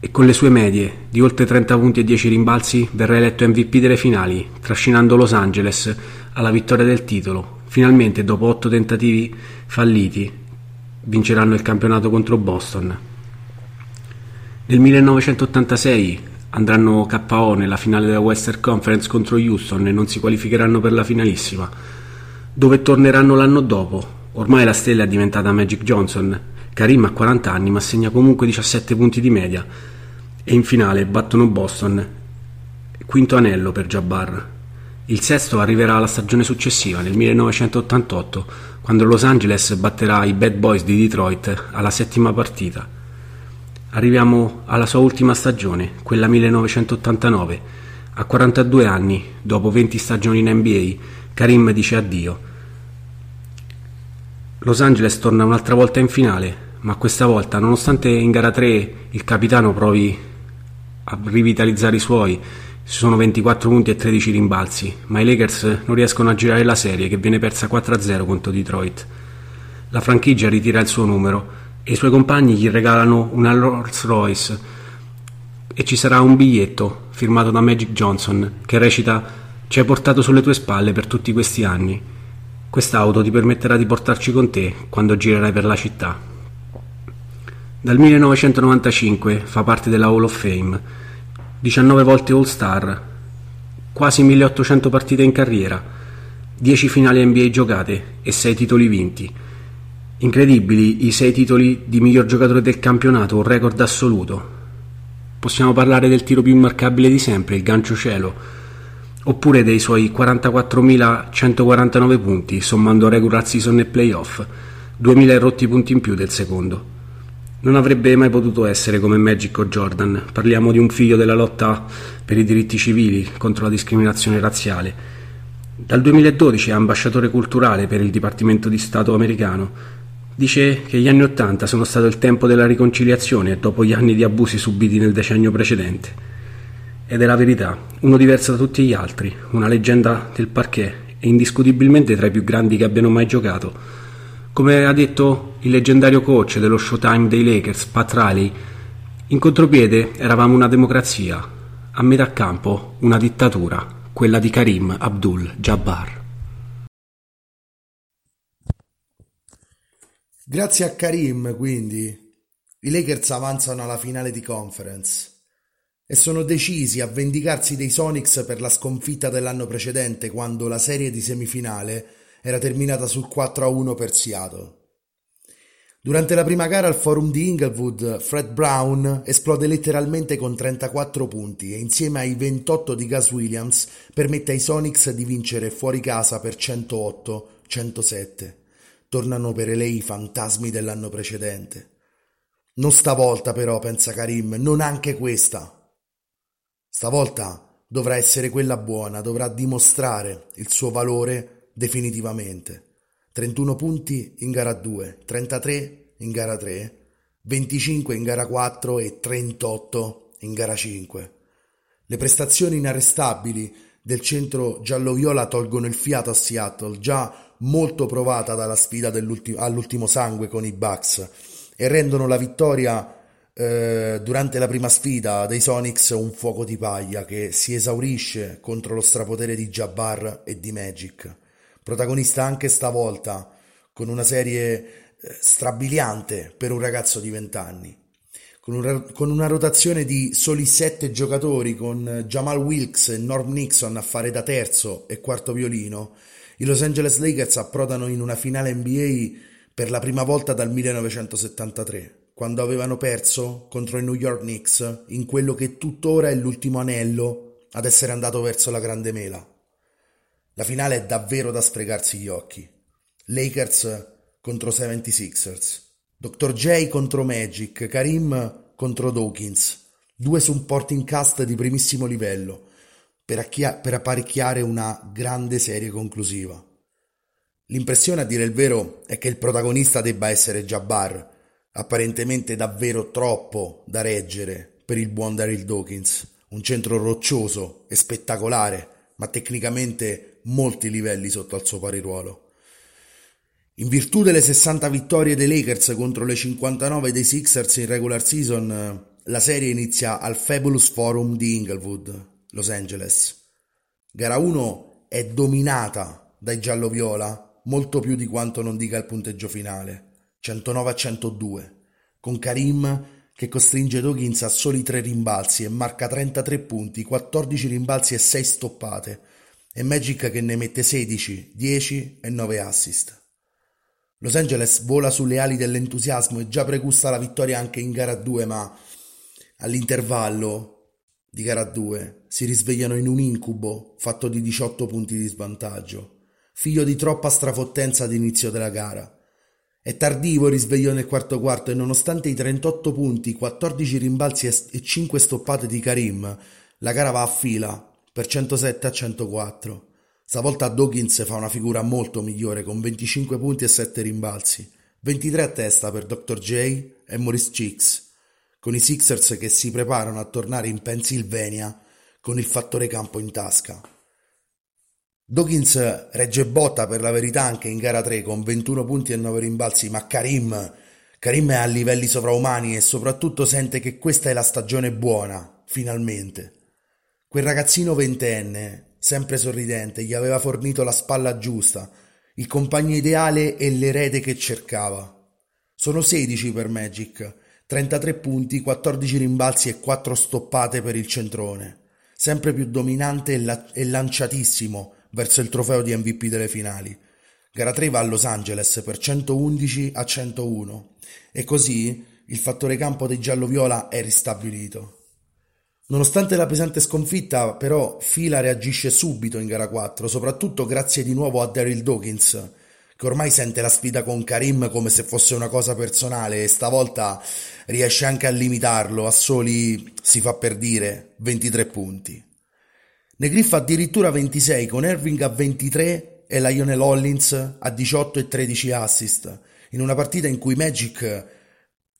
e con le sue medie di oltre 30 punti e 10 rimbalzi verrà eletto MVP delle finali, trascinando Los Angeles alla vittoria del titolo. Finalmente, dopo 8 tentativi falliti, vinceranno il campionato contro Boston. Nel 1986 andranno KO nella finale della Western Conference contro Houston e non si qualificheranno per la finalissima, dove torneranno l'anno dopo. Ormai la stella è diventata Magic Johnson. Karim ha 40 anni ma segna comunque 17 punti di media e in finale battono Boston. Quinto anello per Jabbar. Il sesto arriverà la stagione successiva, nel 1988, quando Los Angeles batterà i Bad Boys di Detroit alla settima partita. Arriviamo alla sua ultima stagione, quella 1989. A 42 anni, dopo 20 stagioni in NBA, Karim dice addio. Los Angeles torna un'altra volta in finale, ma questa volta, nonostante in gara 3 il capitano provi a rivitalizzare i suoi, ci sono 24 punti e 13 rimbalzi, ma i Lakers non riescono a girare la serie che viene persa 4-0 contro Detroit. La franchigia ritira il suo numero e i suoi compagni gli regalano una Rolls Royce e ci sarà un biglietto firmato da Magic Johnson che recita ci hai portato sulle tue spalle per tutti questi anni. Quest'auto ti permetterà di portarci con te quando girerai per la città. Dal 1995 fa parte della Hall of Fame, 19 volte All Star, quasi 1800 partite in carriera, 10 finali NBA giocate e 6 titoli vinti. Incredibili i sei titoli di miglior giocatore del campionato, un record assoluto. Possiamo parlare del tiro più immarcabile di sempre, il gancio cielo, oppure dei suoi 44.149 punti, sommando regular season e playoff, 2.000 rotti punti in più del secondo. Non avrebbe mai potuto essere come Magic o Jordan, parliamo di un figlio della lotta per i diritti civili contro la discriminazione razziale. Dal 2012 è ambasciatore culturale per il Dipartimento di Stato americano, Dice che gli anni Ottanta sono stato il tempo della riconciliazione dopo gli anni di abusi subiti nel decennio precedente. Ed è la verità, uno diverso da tutti gli altri, una leggenda del parquet e indiscutibilmente tra i più grandi che abbiano mai giocato. Come ha detto il leggendario coach dello Showtime dei Lakers, Pat Riley, in contropiede eravamo una democrazia, a metà campo una dittatura, quella di Karim Abdul Jabbar. Grazie a Karim, quindi, i Lakers avanzano alla finale di conference e sono decisi a vendicarsi dei Sonics per la sconfitta dell'anno precedente quando la serie di semifinale era terminata sul 4-1 per Seattle. Durante la prima gara al forum di Inglewood, Fred Brown esplode letteralmente con 34 punti e insieme ai 28 di Gus Williams permette ai Sonics di vincere fuori casa per 108-107. Tornano per lei i fantasmi dell'anno precedente. Non stavolta però, pensa Karim, non anche questa. Stavolta dovrà essere quella buona, dovrà dimostrare il suo valore definitivamente. 31 punti in gara 2, 33 in gara 3, 25 in gara 4 e 38 in gara 5. Le prestazioni inarrestabili del centro giallo-viola tolgono il fiato a Seattle, già molto provata dalla sfida all'ultimo sangue con i Bucks e rendono la vittoria eh, durante la prima sfida dei Sonics un fuoco di paglia che si esaurisce contro lo strapotere di Jabbar e di Magic. Protagonista anche stavolta con una serie eh, strabiliante per un ragazzo di 20 anni. Con, un, con, una rotazione di soli sette giocatori, con Jamal Wilkes e Norm Nixon a fare da terzo e quarto violino, i Los Angeles Lakers approdano in una finale NBA per la prima volta dal 1973, quando avevano perso contro i New York Knicks in quello che tuttora è l'ultimo anello ad essere andato verso la grande mela. La finale è davvero da sfregarsi gli occhi. Lakers contro 76ers. Dr. J contro Magic, Karim contro Dawkins, due supporting cast di primissimo livello per, per apparecchiare una grande serie conclusiva. L'impressione, a dire il vero, è che il protagonista debba essere Jabbar, apparentemente davvero troppo da reggere per il buon Daryl Dawkins, un centro roccioso e spettacolare, ma tecnicamente molti livelli sotto al suo pari ruolo. In virtù delle 60 vittorie dei Lakers contro le 59 dei Sixers in regular season, la serie inizia al Fabulous Forum di Inglewood, Los Angeles. Gara 1 è dominata dai giallo-viola molto più di quanto non dica il punteggio finale, 109 a 102, con Karim che costringe Dawkins a soli 3 rimbalzi e marca 33 punti, 14 rimbalzi e 6 stoppate, e Magic che ne mette 16, 10 e 9 assist. Los Angeles vola sulle ali dell'entusiasmo e già pregusta la vittoria anche in gara 2, ma all'intervallo di gara 2 si risvegliano in un incubo fatto di 18 punti di svantaggio, figlio di troppa strafottenza all'inizio della gara. È tardivo il risveglio nel quarto quarto e nonostante i 38 punti, 14 rimbalzi e 5 stoppate di Karim, la gara va a fila per 107 a 104. Stavolta Dawkins fa una figura molto migliore con 25 punti e 7 rimbalzi, 23 a testa per Dr. J e Maurice Cheeks, con i Sixers che si preparano a tornare in Pennsylvania con il fattore campo in tasca. Dawkins regge botta per la verità anche in gara 3 con 21 punti e 9 rimbalzi, ma Karim, Karim è a livelli sovraumani e soprattutto sente che questa è la stagione buona, finalmente. Quel ragazzino ventenne sempre sorridente, gli aveva fornito la spalla giusta, il compagno ideale e l'erede che cercava. Sono 16 per Magic, 33 punti, 14 rimbalzi e 4 stoppate per il centrone, sempre più dominante e, la- e lanciatissimo verso il trofeo di MVP delle finali. Gara 3 va a Los Angeles per 111 a 101 e così il fattore campo dei giallo-viola è ristabilito. Nonostante la pesante sconfitta, però, Fila reagisce subito in gara 4, soprattutto grazie di nuovo a Daryl Dawkins, che ormai sente la sfida con Karim come se fosse una cosa personale e stavolta riesce anche a limitarlo a soli, si fa per dire, 23 punti. Ne griffa addirittura 26 con Irving a 23 e Lionel Hollins a 18 e 13 assist, in una partita in cui Magic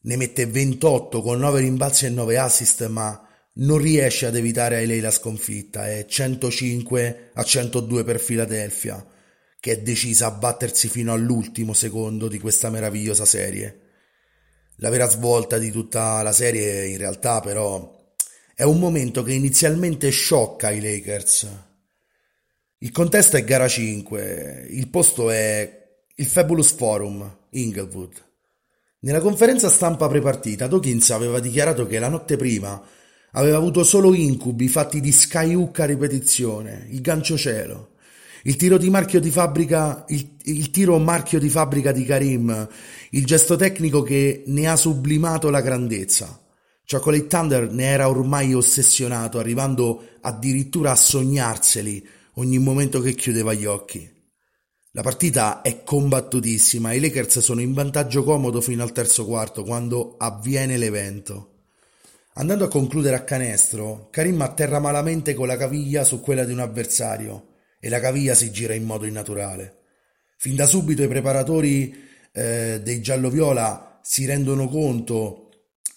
ne mette 28 con 9 rimbalzi e 9 assist, ma non riesce ad evitare ai lei la sconfitta, è 105 a 102 per Philadelphia, che è decisa a battersi fino all'ultimo secondo di questa meravigliosa serie. La vera svolta di tutta la serie in realtà però è un momento che inizialmente sciocca i Lakers. Il contesto è gara 5, il posto è il Fabulous Forum, Inglewood. Nella conferenza stampa prepartita, Dawkins aveva dichiarato che la notte prima Aveva avuto solo incubi fatti di skyhook a ripetizione, il gancio cielo, il tiro di marchio di fabbrica, il, il tiro marchio di fabbrica di Karim, il gesto tecnico che ne ha sublimato la grandezza. Chocolate Thunder ne era ormai ossessionato, arrivando addirittura a sognarseli ogni momento che chiudeva gli occhi. La partita è combattutissima, i Lakers sono in vantaggio comodo fino al terzo quarto quando avviene l'evento. Andando a concludere a canestro, Karim atterra malamente con la caviglia su quella di un avversario e la caviglia si gira in modo innaturale. Fin da subito i preparatori eh, dei giallo-viola si rendono conto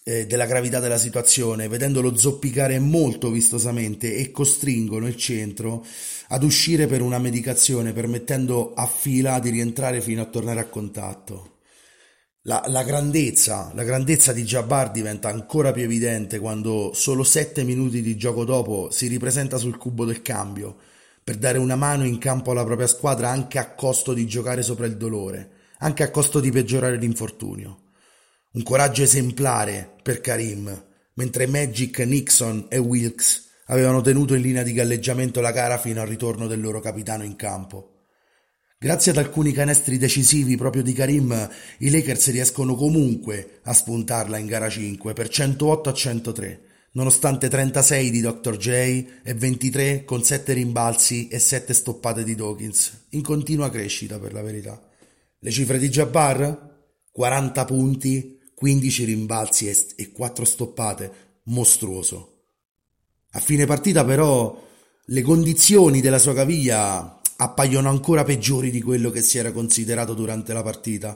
eh, della gravità della situazione, vedendolo zoppicare molto vistosamente e costringono il centro ad uscire per una medicazione, permettendo a fila di rientrare fino a tornare a contatto. La, la, grandezza, la grandezza di Jabbar diventa ancora più evidente quando solo sette minuti di gioco dopo si ripresenta sul cubo del cambio per dare una mano in campo alla propria squadra anche a costo di giocare sopra il dolore, anche a costo di peggiorare l'infortunio. Un coraggio esemplare per Karim, mentre Magic, Nixon e Wilkes avevano tenuto in linea di galleggiamento la gara fino al ritorno del loro capitano in campo. Grazie ad alcuni canestri decisivi proprio di Karim, i Lakers riescono comunque a spuntarla in gara 5 per 108 a 103, nonostante 36 di Dr. J e 23 con 7 rimbalzi e 7 stoppate di Dawkins, in continua crescita per la verità. Le cifre di Jabbar? 40 punti, 15 rimbalzi e 4 stoppate, mostruoso. A fine partita però le condizioni della sua caviglia appaiono ancora peggiori di quello che si era considerato durante la partita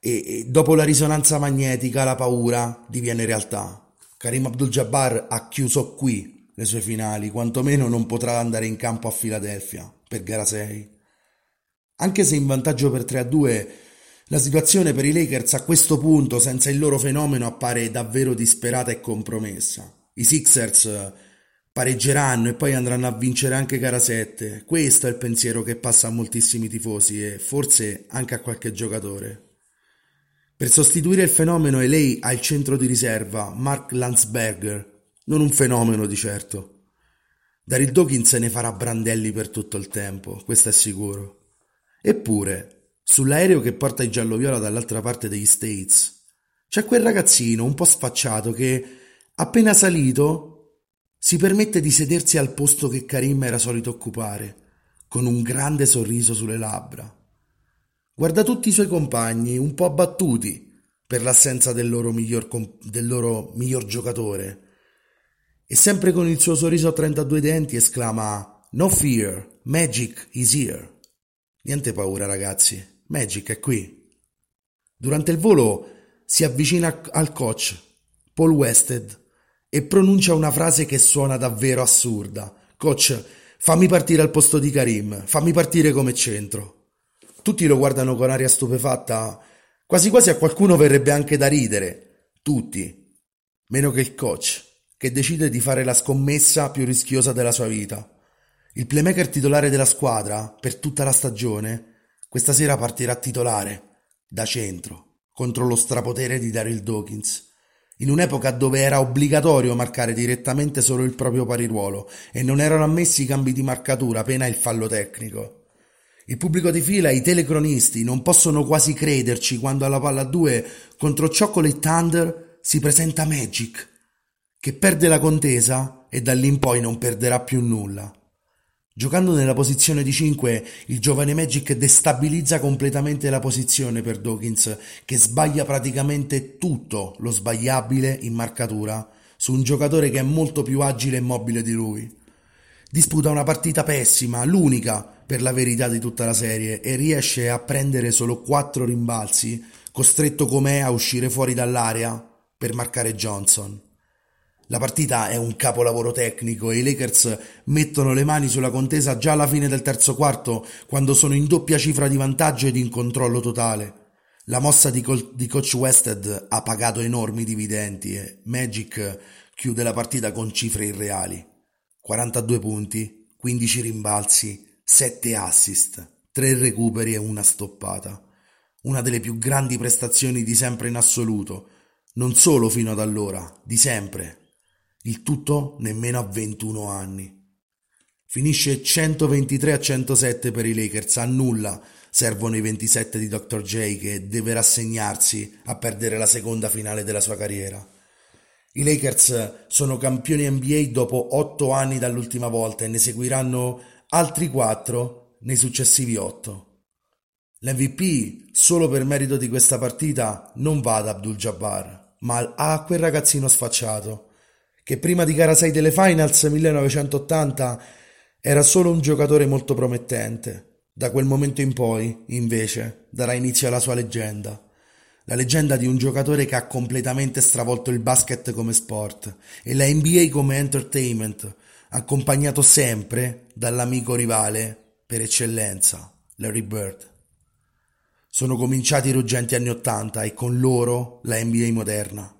e, e dopo la risonanza magnetica la paura diviene realtà. Karim Abdul-Jabbar ha chiuso qui le sue finali, quantomeno non potrà andare in campo a Filadelfia per gara 6. Anche se in vantaggio per 3 a 2, la situazione per i Lakers a questo punto, senza il loro fenomeno, appare davvero disperata e compromessa. I Sixers pareggeranno e poi andranno a vincere anche gara 7. Questo è il pensiero che passa a moltissimi tifosi e forse anche a qualche giocatore. Per sostituire il fenomeno lei ha il centro di riserva Mark Landsberger, non un fenomeno di certo. Daryl Dawkins ne farà brandelli per tutto il tempo, questo è sicuro. Eppure, sull'aereo che porta i giallo-viola dall'altra parte degli States, c'è quel ragazzino un po' sfacciato che, appena salito, si permette di sedersi al posto che Karim era solito occupare, con un grande sorriso sulle labbra. Guarda tutti i suoi compagni, un po' abbattuti per l'assenza del loro miglior, del loro miglior giocatore, e sempre con il suo sorriso a 32 denti esclama No fear, Magic is here. Niente paura ragazzi, Magic è qui. Durante il volo si avvicina al coach, Paul Wested, e pronuncia una frase che suona davvero assurda. Coach, fammi partire al posto di Karim, fammi partire come centro. Tutti lo guardano con aria stupefatta, quasi quasi a qualcuno verrebbe anche da ridere. Tutti, meno che il coach, che decide di fare la scommessa più rischiosa della sua vita. Il playmaker titolare della squadra, per tutta la stagione, questa sera partirà titolare, da centro, contro lo strapotere di Daryl Dawkins in un'epoca dove era obbligatorio marcare direttamente solo il proprio pariruolo e non erano ammessi i cambi di marcatura pena il fallo tecnico. Il pubblico di fila i telecronisti non possono quasi crederci quando alla palla 2 contro Chocolate Thunder si presenta Magic, che perde la contesa e da lì in poi non perderà più nulla. Giocando nella posizione di 5, il giovane Magic destabilizza completamente la posizione per Dawkins, che sbaglia praticamente tutto lo sbagliabile in marcatura su un giocatore che è molto più agile e mobile di lui. Disputa una partita pessima, l'unica per la verità di tutta la serie, e riesce a prendere solo 4 rimbalzi, costretto com'è a uscire fuori dall'area per marcare Johnson. La partita è un capolavoro tecnico e i Lakers mettono le mani sulla contesa già alla fine del terzo quarto, quando sono in doppia cifra di vantaggio ed in controllo totale. La mossa di, col- di coach Wested ha pagato enormi dividendi e Magic chiude la partita con cifre irreali. 42 punti, 15 rimbalzi, 7 assist, 3 recuperi e una stoppata. Una delle più grandi prestazioni di sempre in assoluto, non solo fino ad allora, di sempre. Il tutto nemmeno a 21 anni. Finisce 123 a 107 per i Lakers, a nulla servono i 27 di Dr. J che deve rassegnarsi a perdere la seconda finale della sua carriera. I Lakers sono campioni NBA dopo 8 anni dall'ultima volta e ne seguiranno altri 4 nei successivi 8. L'MVP, solo per merito di questa partita, non va ad Abdul Jabbar, ma a quel ragazzino sfacciato che prima di gara 6 delle Finals 1980 era solo un giocatore molto promettente. Da quel momento in poi, invece, darà inizio alla sua leggenda. La leggenda di un giocatore che ha completamente stravolto il basket come sport e la NBA come entertainment, accompagnato sempre dall'amico rivale per eccellenza, Larry Bird. Sono cominciati i ruggenti anni Ottanta e con loro la NBA moderna.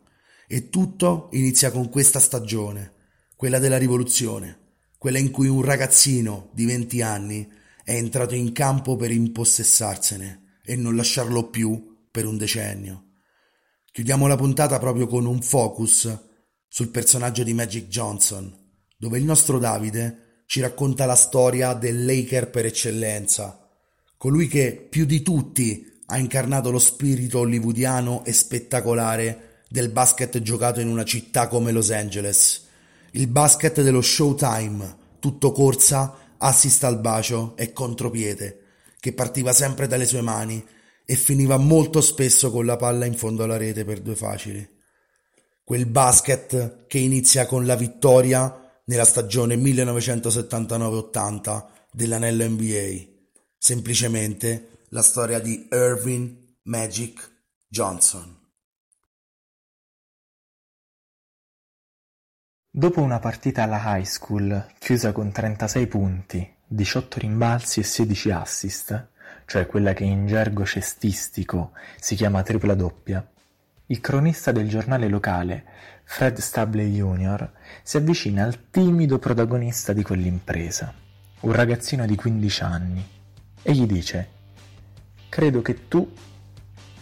E tutto inizia con questa stagione, quella della rivoluzione, quella in cui un ragazzino di 20 anni è entrato in campo per impossessarsene e non lasciarlo più per un decennio. Chiudiamo la puntata proprio con un focus sul personaggio di Magic Johnson, dove il nostro Davide ci racconta la storia del Laker per eccellenza, colui che più di tutti ha incarnato lo spirito hollywoodiano e spettacolare del basket giocato in una città come Los Angeles. Il basket dello Showtime, tutto corsa, assist al bacio e contropiede, che partiva sempre dalle sue mani e finiva molto spesso con la palla in fondo alla rete per due facili. Quel basket che inizia con la vittoria nella stagione 1979-80 dell'anello NBA. Semplicemente la storia di Irving Magic Johnson. Dopo una partita alla high school chiusa con 36 punti, 18 rimbalzi e 16 assist, cioè quella che in gergo cestistico si chiama tripla doppia, il cronista del giornale locale, Fred Stabley Jr., si avvicina al timido protagonista di quell'impresa, un ragazzino di 15 anni, e gli dice «Credo che tu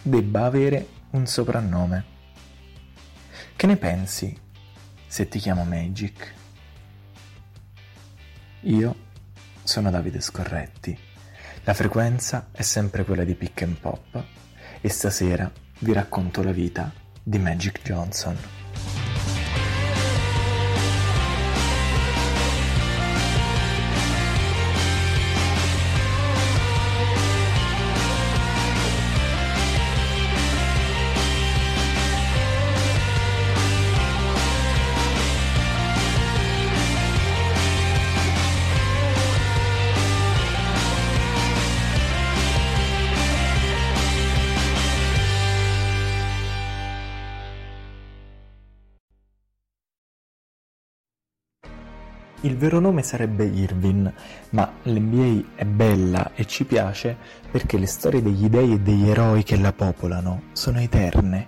debba avere un soprannome. Che ne pensi se ti chiamo Magic?» Io sono Davide Scorretti. La frequenza è sempre quella di Pick and Pop e stasera vi racconto la vita di Magic Johnson. Il vero nome sarebbe Irvin, ma l'NBA è bella e ci piace perché le storie degli dei e degli eroi che la popolano sono eterne,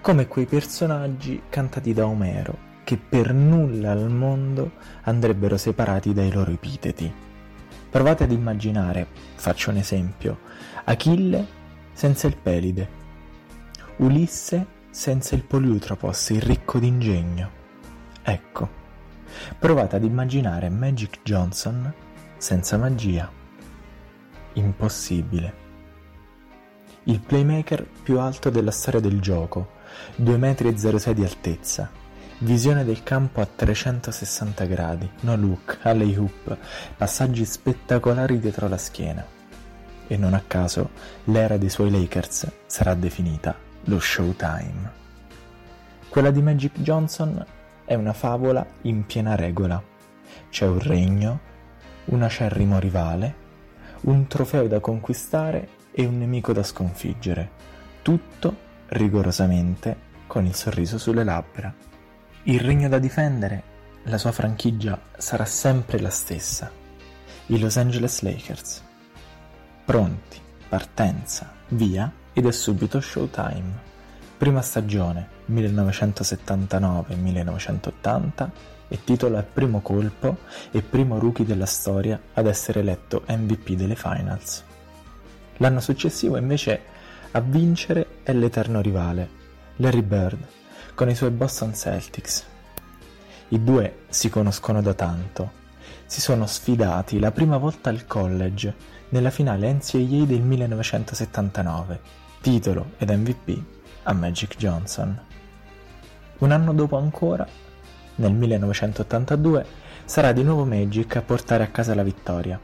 come quei personaggi cantati da Omero, che per nulla al mondo andrebbero separati dai loro epiteti. Provate ad immaginare, faccio un esempio, Achille senza il pelide, Ulisse senza il poliutropos, il ricco d'ingegno. Ecco, Provate ad immaginare Magic Johnson senza magia. Impossibile. Il playmaker più alto della storia del gioco, 2,06 m di altezza, visione del campo a 360 gradi, no look, alley hoop, passaggi spettacolari dietro la schiena. E non a caso l'era dei suoi Lakers sarà definita lo Showtime. Quella di Magic Johnson è una favola in piena regola. C'è un regno, un acerrimo rivale, un trofeo da conquistare e un nemico da sconfiggere. Tutto rigorosamente con il sorriso sulle labbra. Il regno da difendere, la sua franchigia sarà sempre la stessa. I Los Angeles Lakers. Pronti, partenza, via ed è subito showtime. Prima stagione 1979-1980 e titolo al primo colpo e primo rookie della storia ad essere eletto MVP delle Finals. L'anno successivo invece a vincere è l'eterno rivale, Larry Bird, con i suoi Boston Celtics. I due si conoscono da tanto, si sono sfidati la prima volta al college nella finale NCAA del 1979, titolo ed MVP a Magic Johnson. Un anno dopo ancora, nel 1982, sarà di nuovo Magic a portare a casa la vittoria.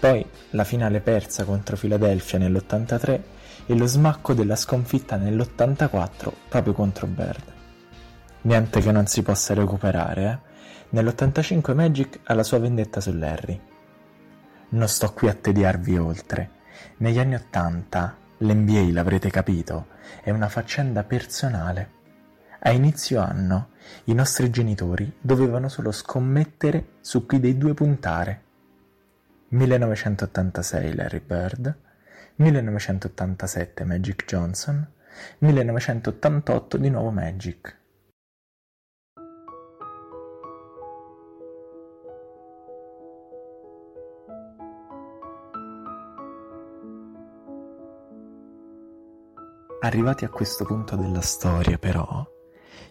Poi la finale persa contro Philadelphia nell'83 e lo smacco della sconfitta nell'84 proprio contro Bird. Niente che non si possa recuperare, eh? Nell'85 Magic ha la sua vendetta su Larry. Non sto qui a tediarvi oltre. Negli anni 80 L'NBA, l'avrete capito, è una faccenda personale. A inizio anno i nostri genitori dovevano solo scommettere su chi dei due puntare. 1986 Larry Bird, 1987 Magic Johnson, 1988 di nuovo Magic. Arrivati a questo punto della storia, però,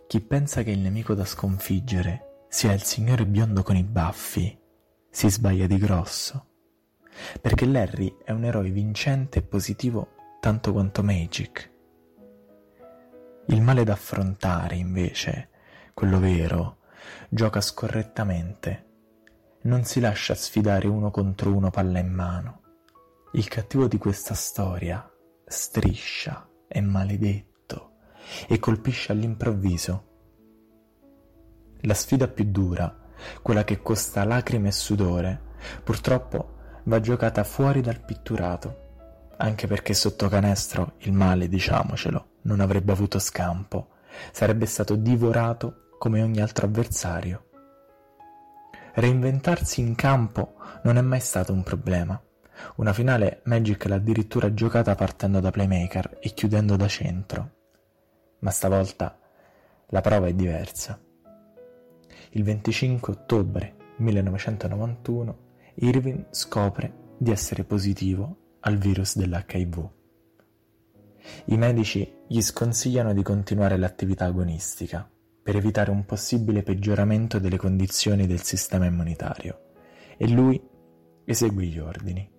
chi pensa che il nemico da sconfiggere sia il signore biondo con i baffi si sbaglia di grosso. Perché Larry è un eroe vincente e positivo tanto quanto Magic. Il male da affrontare, invece, quello vero, gioca scorrettamente. Non si lascia sfidare uno contro uno palla in mano. Il cattivo di questa storia striscia, è maledetto e colpisce all'improvviso. La sfida più dura, quella che costa lacrime e sudore, purtroppo va giocata fuori dal pitturato, anche perché sotto canestro il male, diciamocelo, non avrebbe avuto scampo, sarebbe stato divorato come ogni altro avversario. Reinventarsi in campo non è mai stato un problema. Una finale Magic l'ha addirittura giocata partendo da playmaker e chiudendo da centro. Ma stavolta la prova è diversa. Il 25 ottobre 1991 Irving scopre di essere positivo al virus dell'HIV. I medici gli sconsigliano di continuare l'attività agonistica per evitare un possibile peggioramento delle condizioni del sistema immunitario e lui eseguì gli ordini.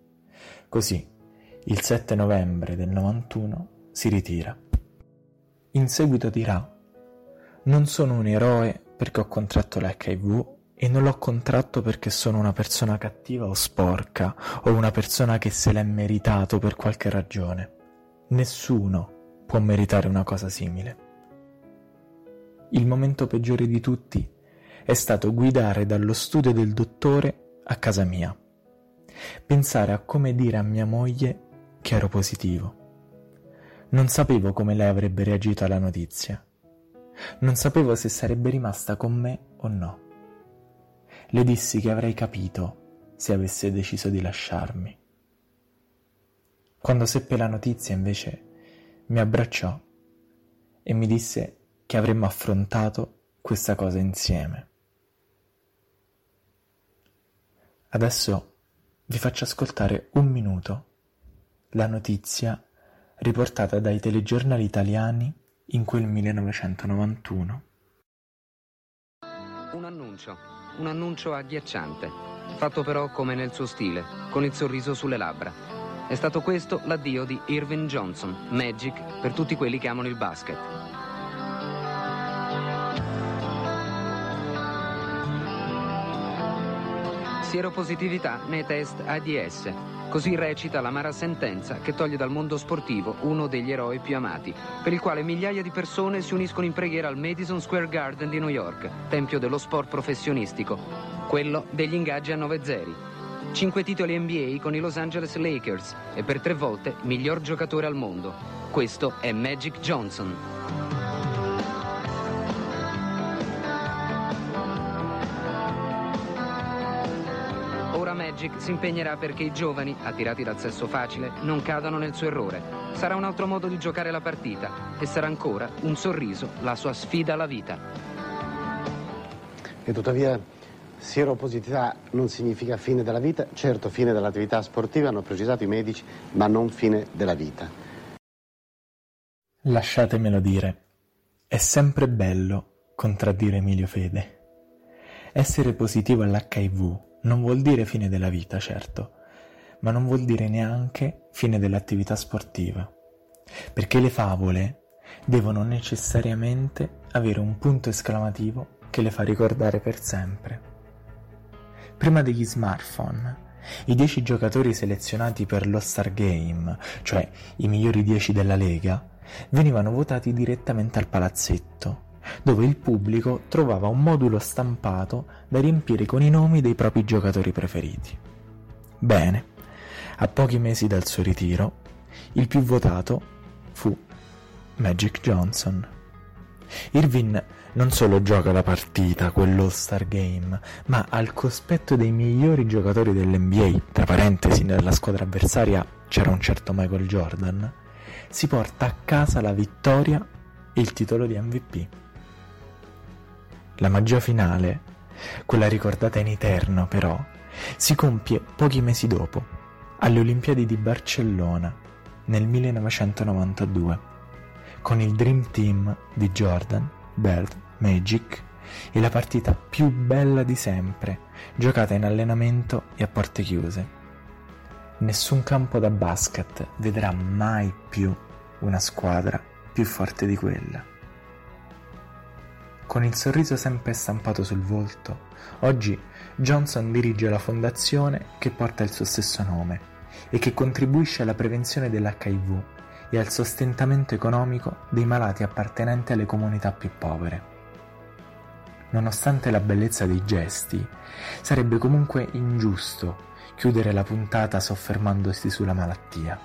Così, il 7 novembre del 91 si ritira. In seguito dirà non sono un eroe perché ho contratto l'HIV e non l'ho contratto perché sono una persona cattiva o sporca o una persona che se l'è meritato per qualche ragione. Nessuno può meritare una cosa simile. Il momento peggiore di tutti è stato guidare dallo studio del dottore a casa mia. Pensare a come dire a mia moglie che ero positivo. Non sapevo come lei avrebbe reagito alla notizia. Non sapevo se sarebbe rimasta con me o no. Le dissi che avrei capito se avesse deciso di lasciarmi. Quando seppe la notizia, invece, mi abbracciò e mi disse che avremmo affrontato questa cosa insieme. Adesso vi faccio ascoltare un minuto la notizia riportata dai telegiornali italiani in quel 1991. Un annuncio, un annuncio agghiacciante, fatto però come nel suo stile, con il sorriso sulle labbra. È stato questo l'addio di Irvin Johnson, Magic, per tutti quelli che amano il basket. Sieropositività nei test AIDS. Così recita l'amara sentenza che toglie dal mondo sportivo uno degli eroi più amati, per il quale migliaia di persone si uniscono in preghiera al Madison Square Garden di New York, tempio dello sport professionistico, quello degli ingaggi a 9 zeri. Cinque titoli NBA con i Los Angeles Lakers e per tre volte miglior giocatore al mondo. Questo è Magic Johnson. Magic si impegnerà perché i giovani, attirati dal sesso facile, non cadano nel suo errore. Sarà un altro modo di giocare la partita e sarà ancora un sorriso la sua sfida alla vita. E tuttavia Sieropositività non significa fine della vita, certo fine dell'attività sportiva, hanno precisato i medici, ma non fine della vita. Lasciatemelo dire, è sempre bello contraddire Emilio Fede. Essere positivo all'HIV non vuol dire fine della vita, certo, ma non vuol dire neanche fine dell'attività sportiva, perché le favole devono necessariamente avere un punto esclamativo che le fa ricordare per sempre. Prima degli smartphone, i 10 giocatori selezionati per l'All-Star Game, cioè i migliori 10 della Lega, venivano votati direttamente al palazzetto, dove il pubblico trovava un modulo stampato da riempire con i nomi dei propri giocatori preferiti. Bene, a pochi mesi dal suo ritiro, il più votato fu Magic Johnson. Irvin non solo gioca la partita, quell'All-Star Game, ma al cospetto dei migliori giocatori dell'NBA, tra parentesi nella squadra avversaria c'era un certo Michael Jordan, si porta a casa la vittoria e il titolo di MVP. La magia finale, quella ricordata in eterno però, si compie pochi mesi dopo, alle Olimpiadi di Barcellona, nel 1992. con il Dream Team di Jordan, Bird, Magic e la partita più bella di sempre, giocata in allenamento e a porte chiuse. Nessun campo da basket vedrà mai più una squadra più forte di quella. Con il sorriso sempre stampato sul volto, oggi Johnson dirige la fondazione che porta il suo stesso nome e che contribuisce alla prevenzione dell'HIV e al sostentamento economico dei malati appartenenti alle comunità più povere. Nonostante la bellezza dei gesti, sarebbe comunque ingiusto chiudere la puntata soffermandosi sulla malattia.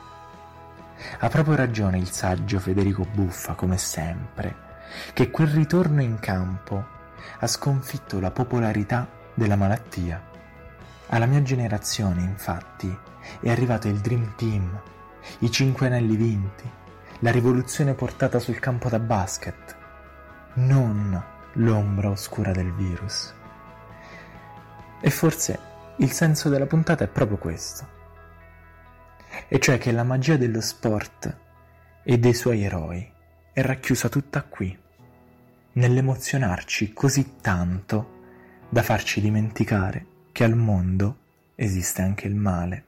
Ha proprio ragione il saggio Federico Buffa, come sempre, che quel ritorno in campo ha sconfitto la popolarità della malattia. Alla mia generazione, infatti, è arrivato il Dream Team, i cinque anelli vinti, la rivoluzione portata sul campo da basket, non l'ombra oscura del virus. E forse il senso della puntata è proprio questo, e cioè che la magia dello sport e dei suoi eroi è racchiusa tutta qui, nell'emozionarci così tanto da farci dimenticare che al mondo esiste anche il male.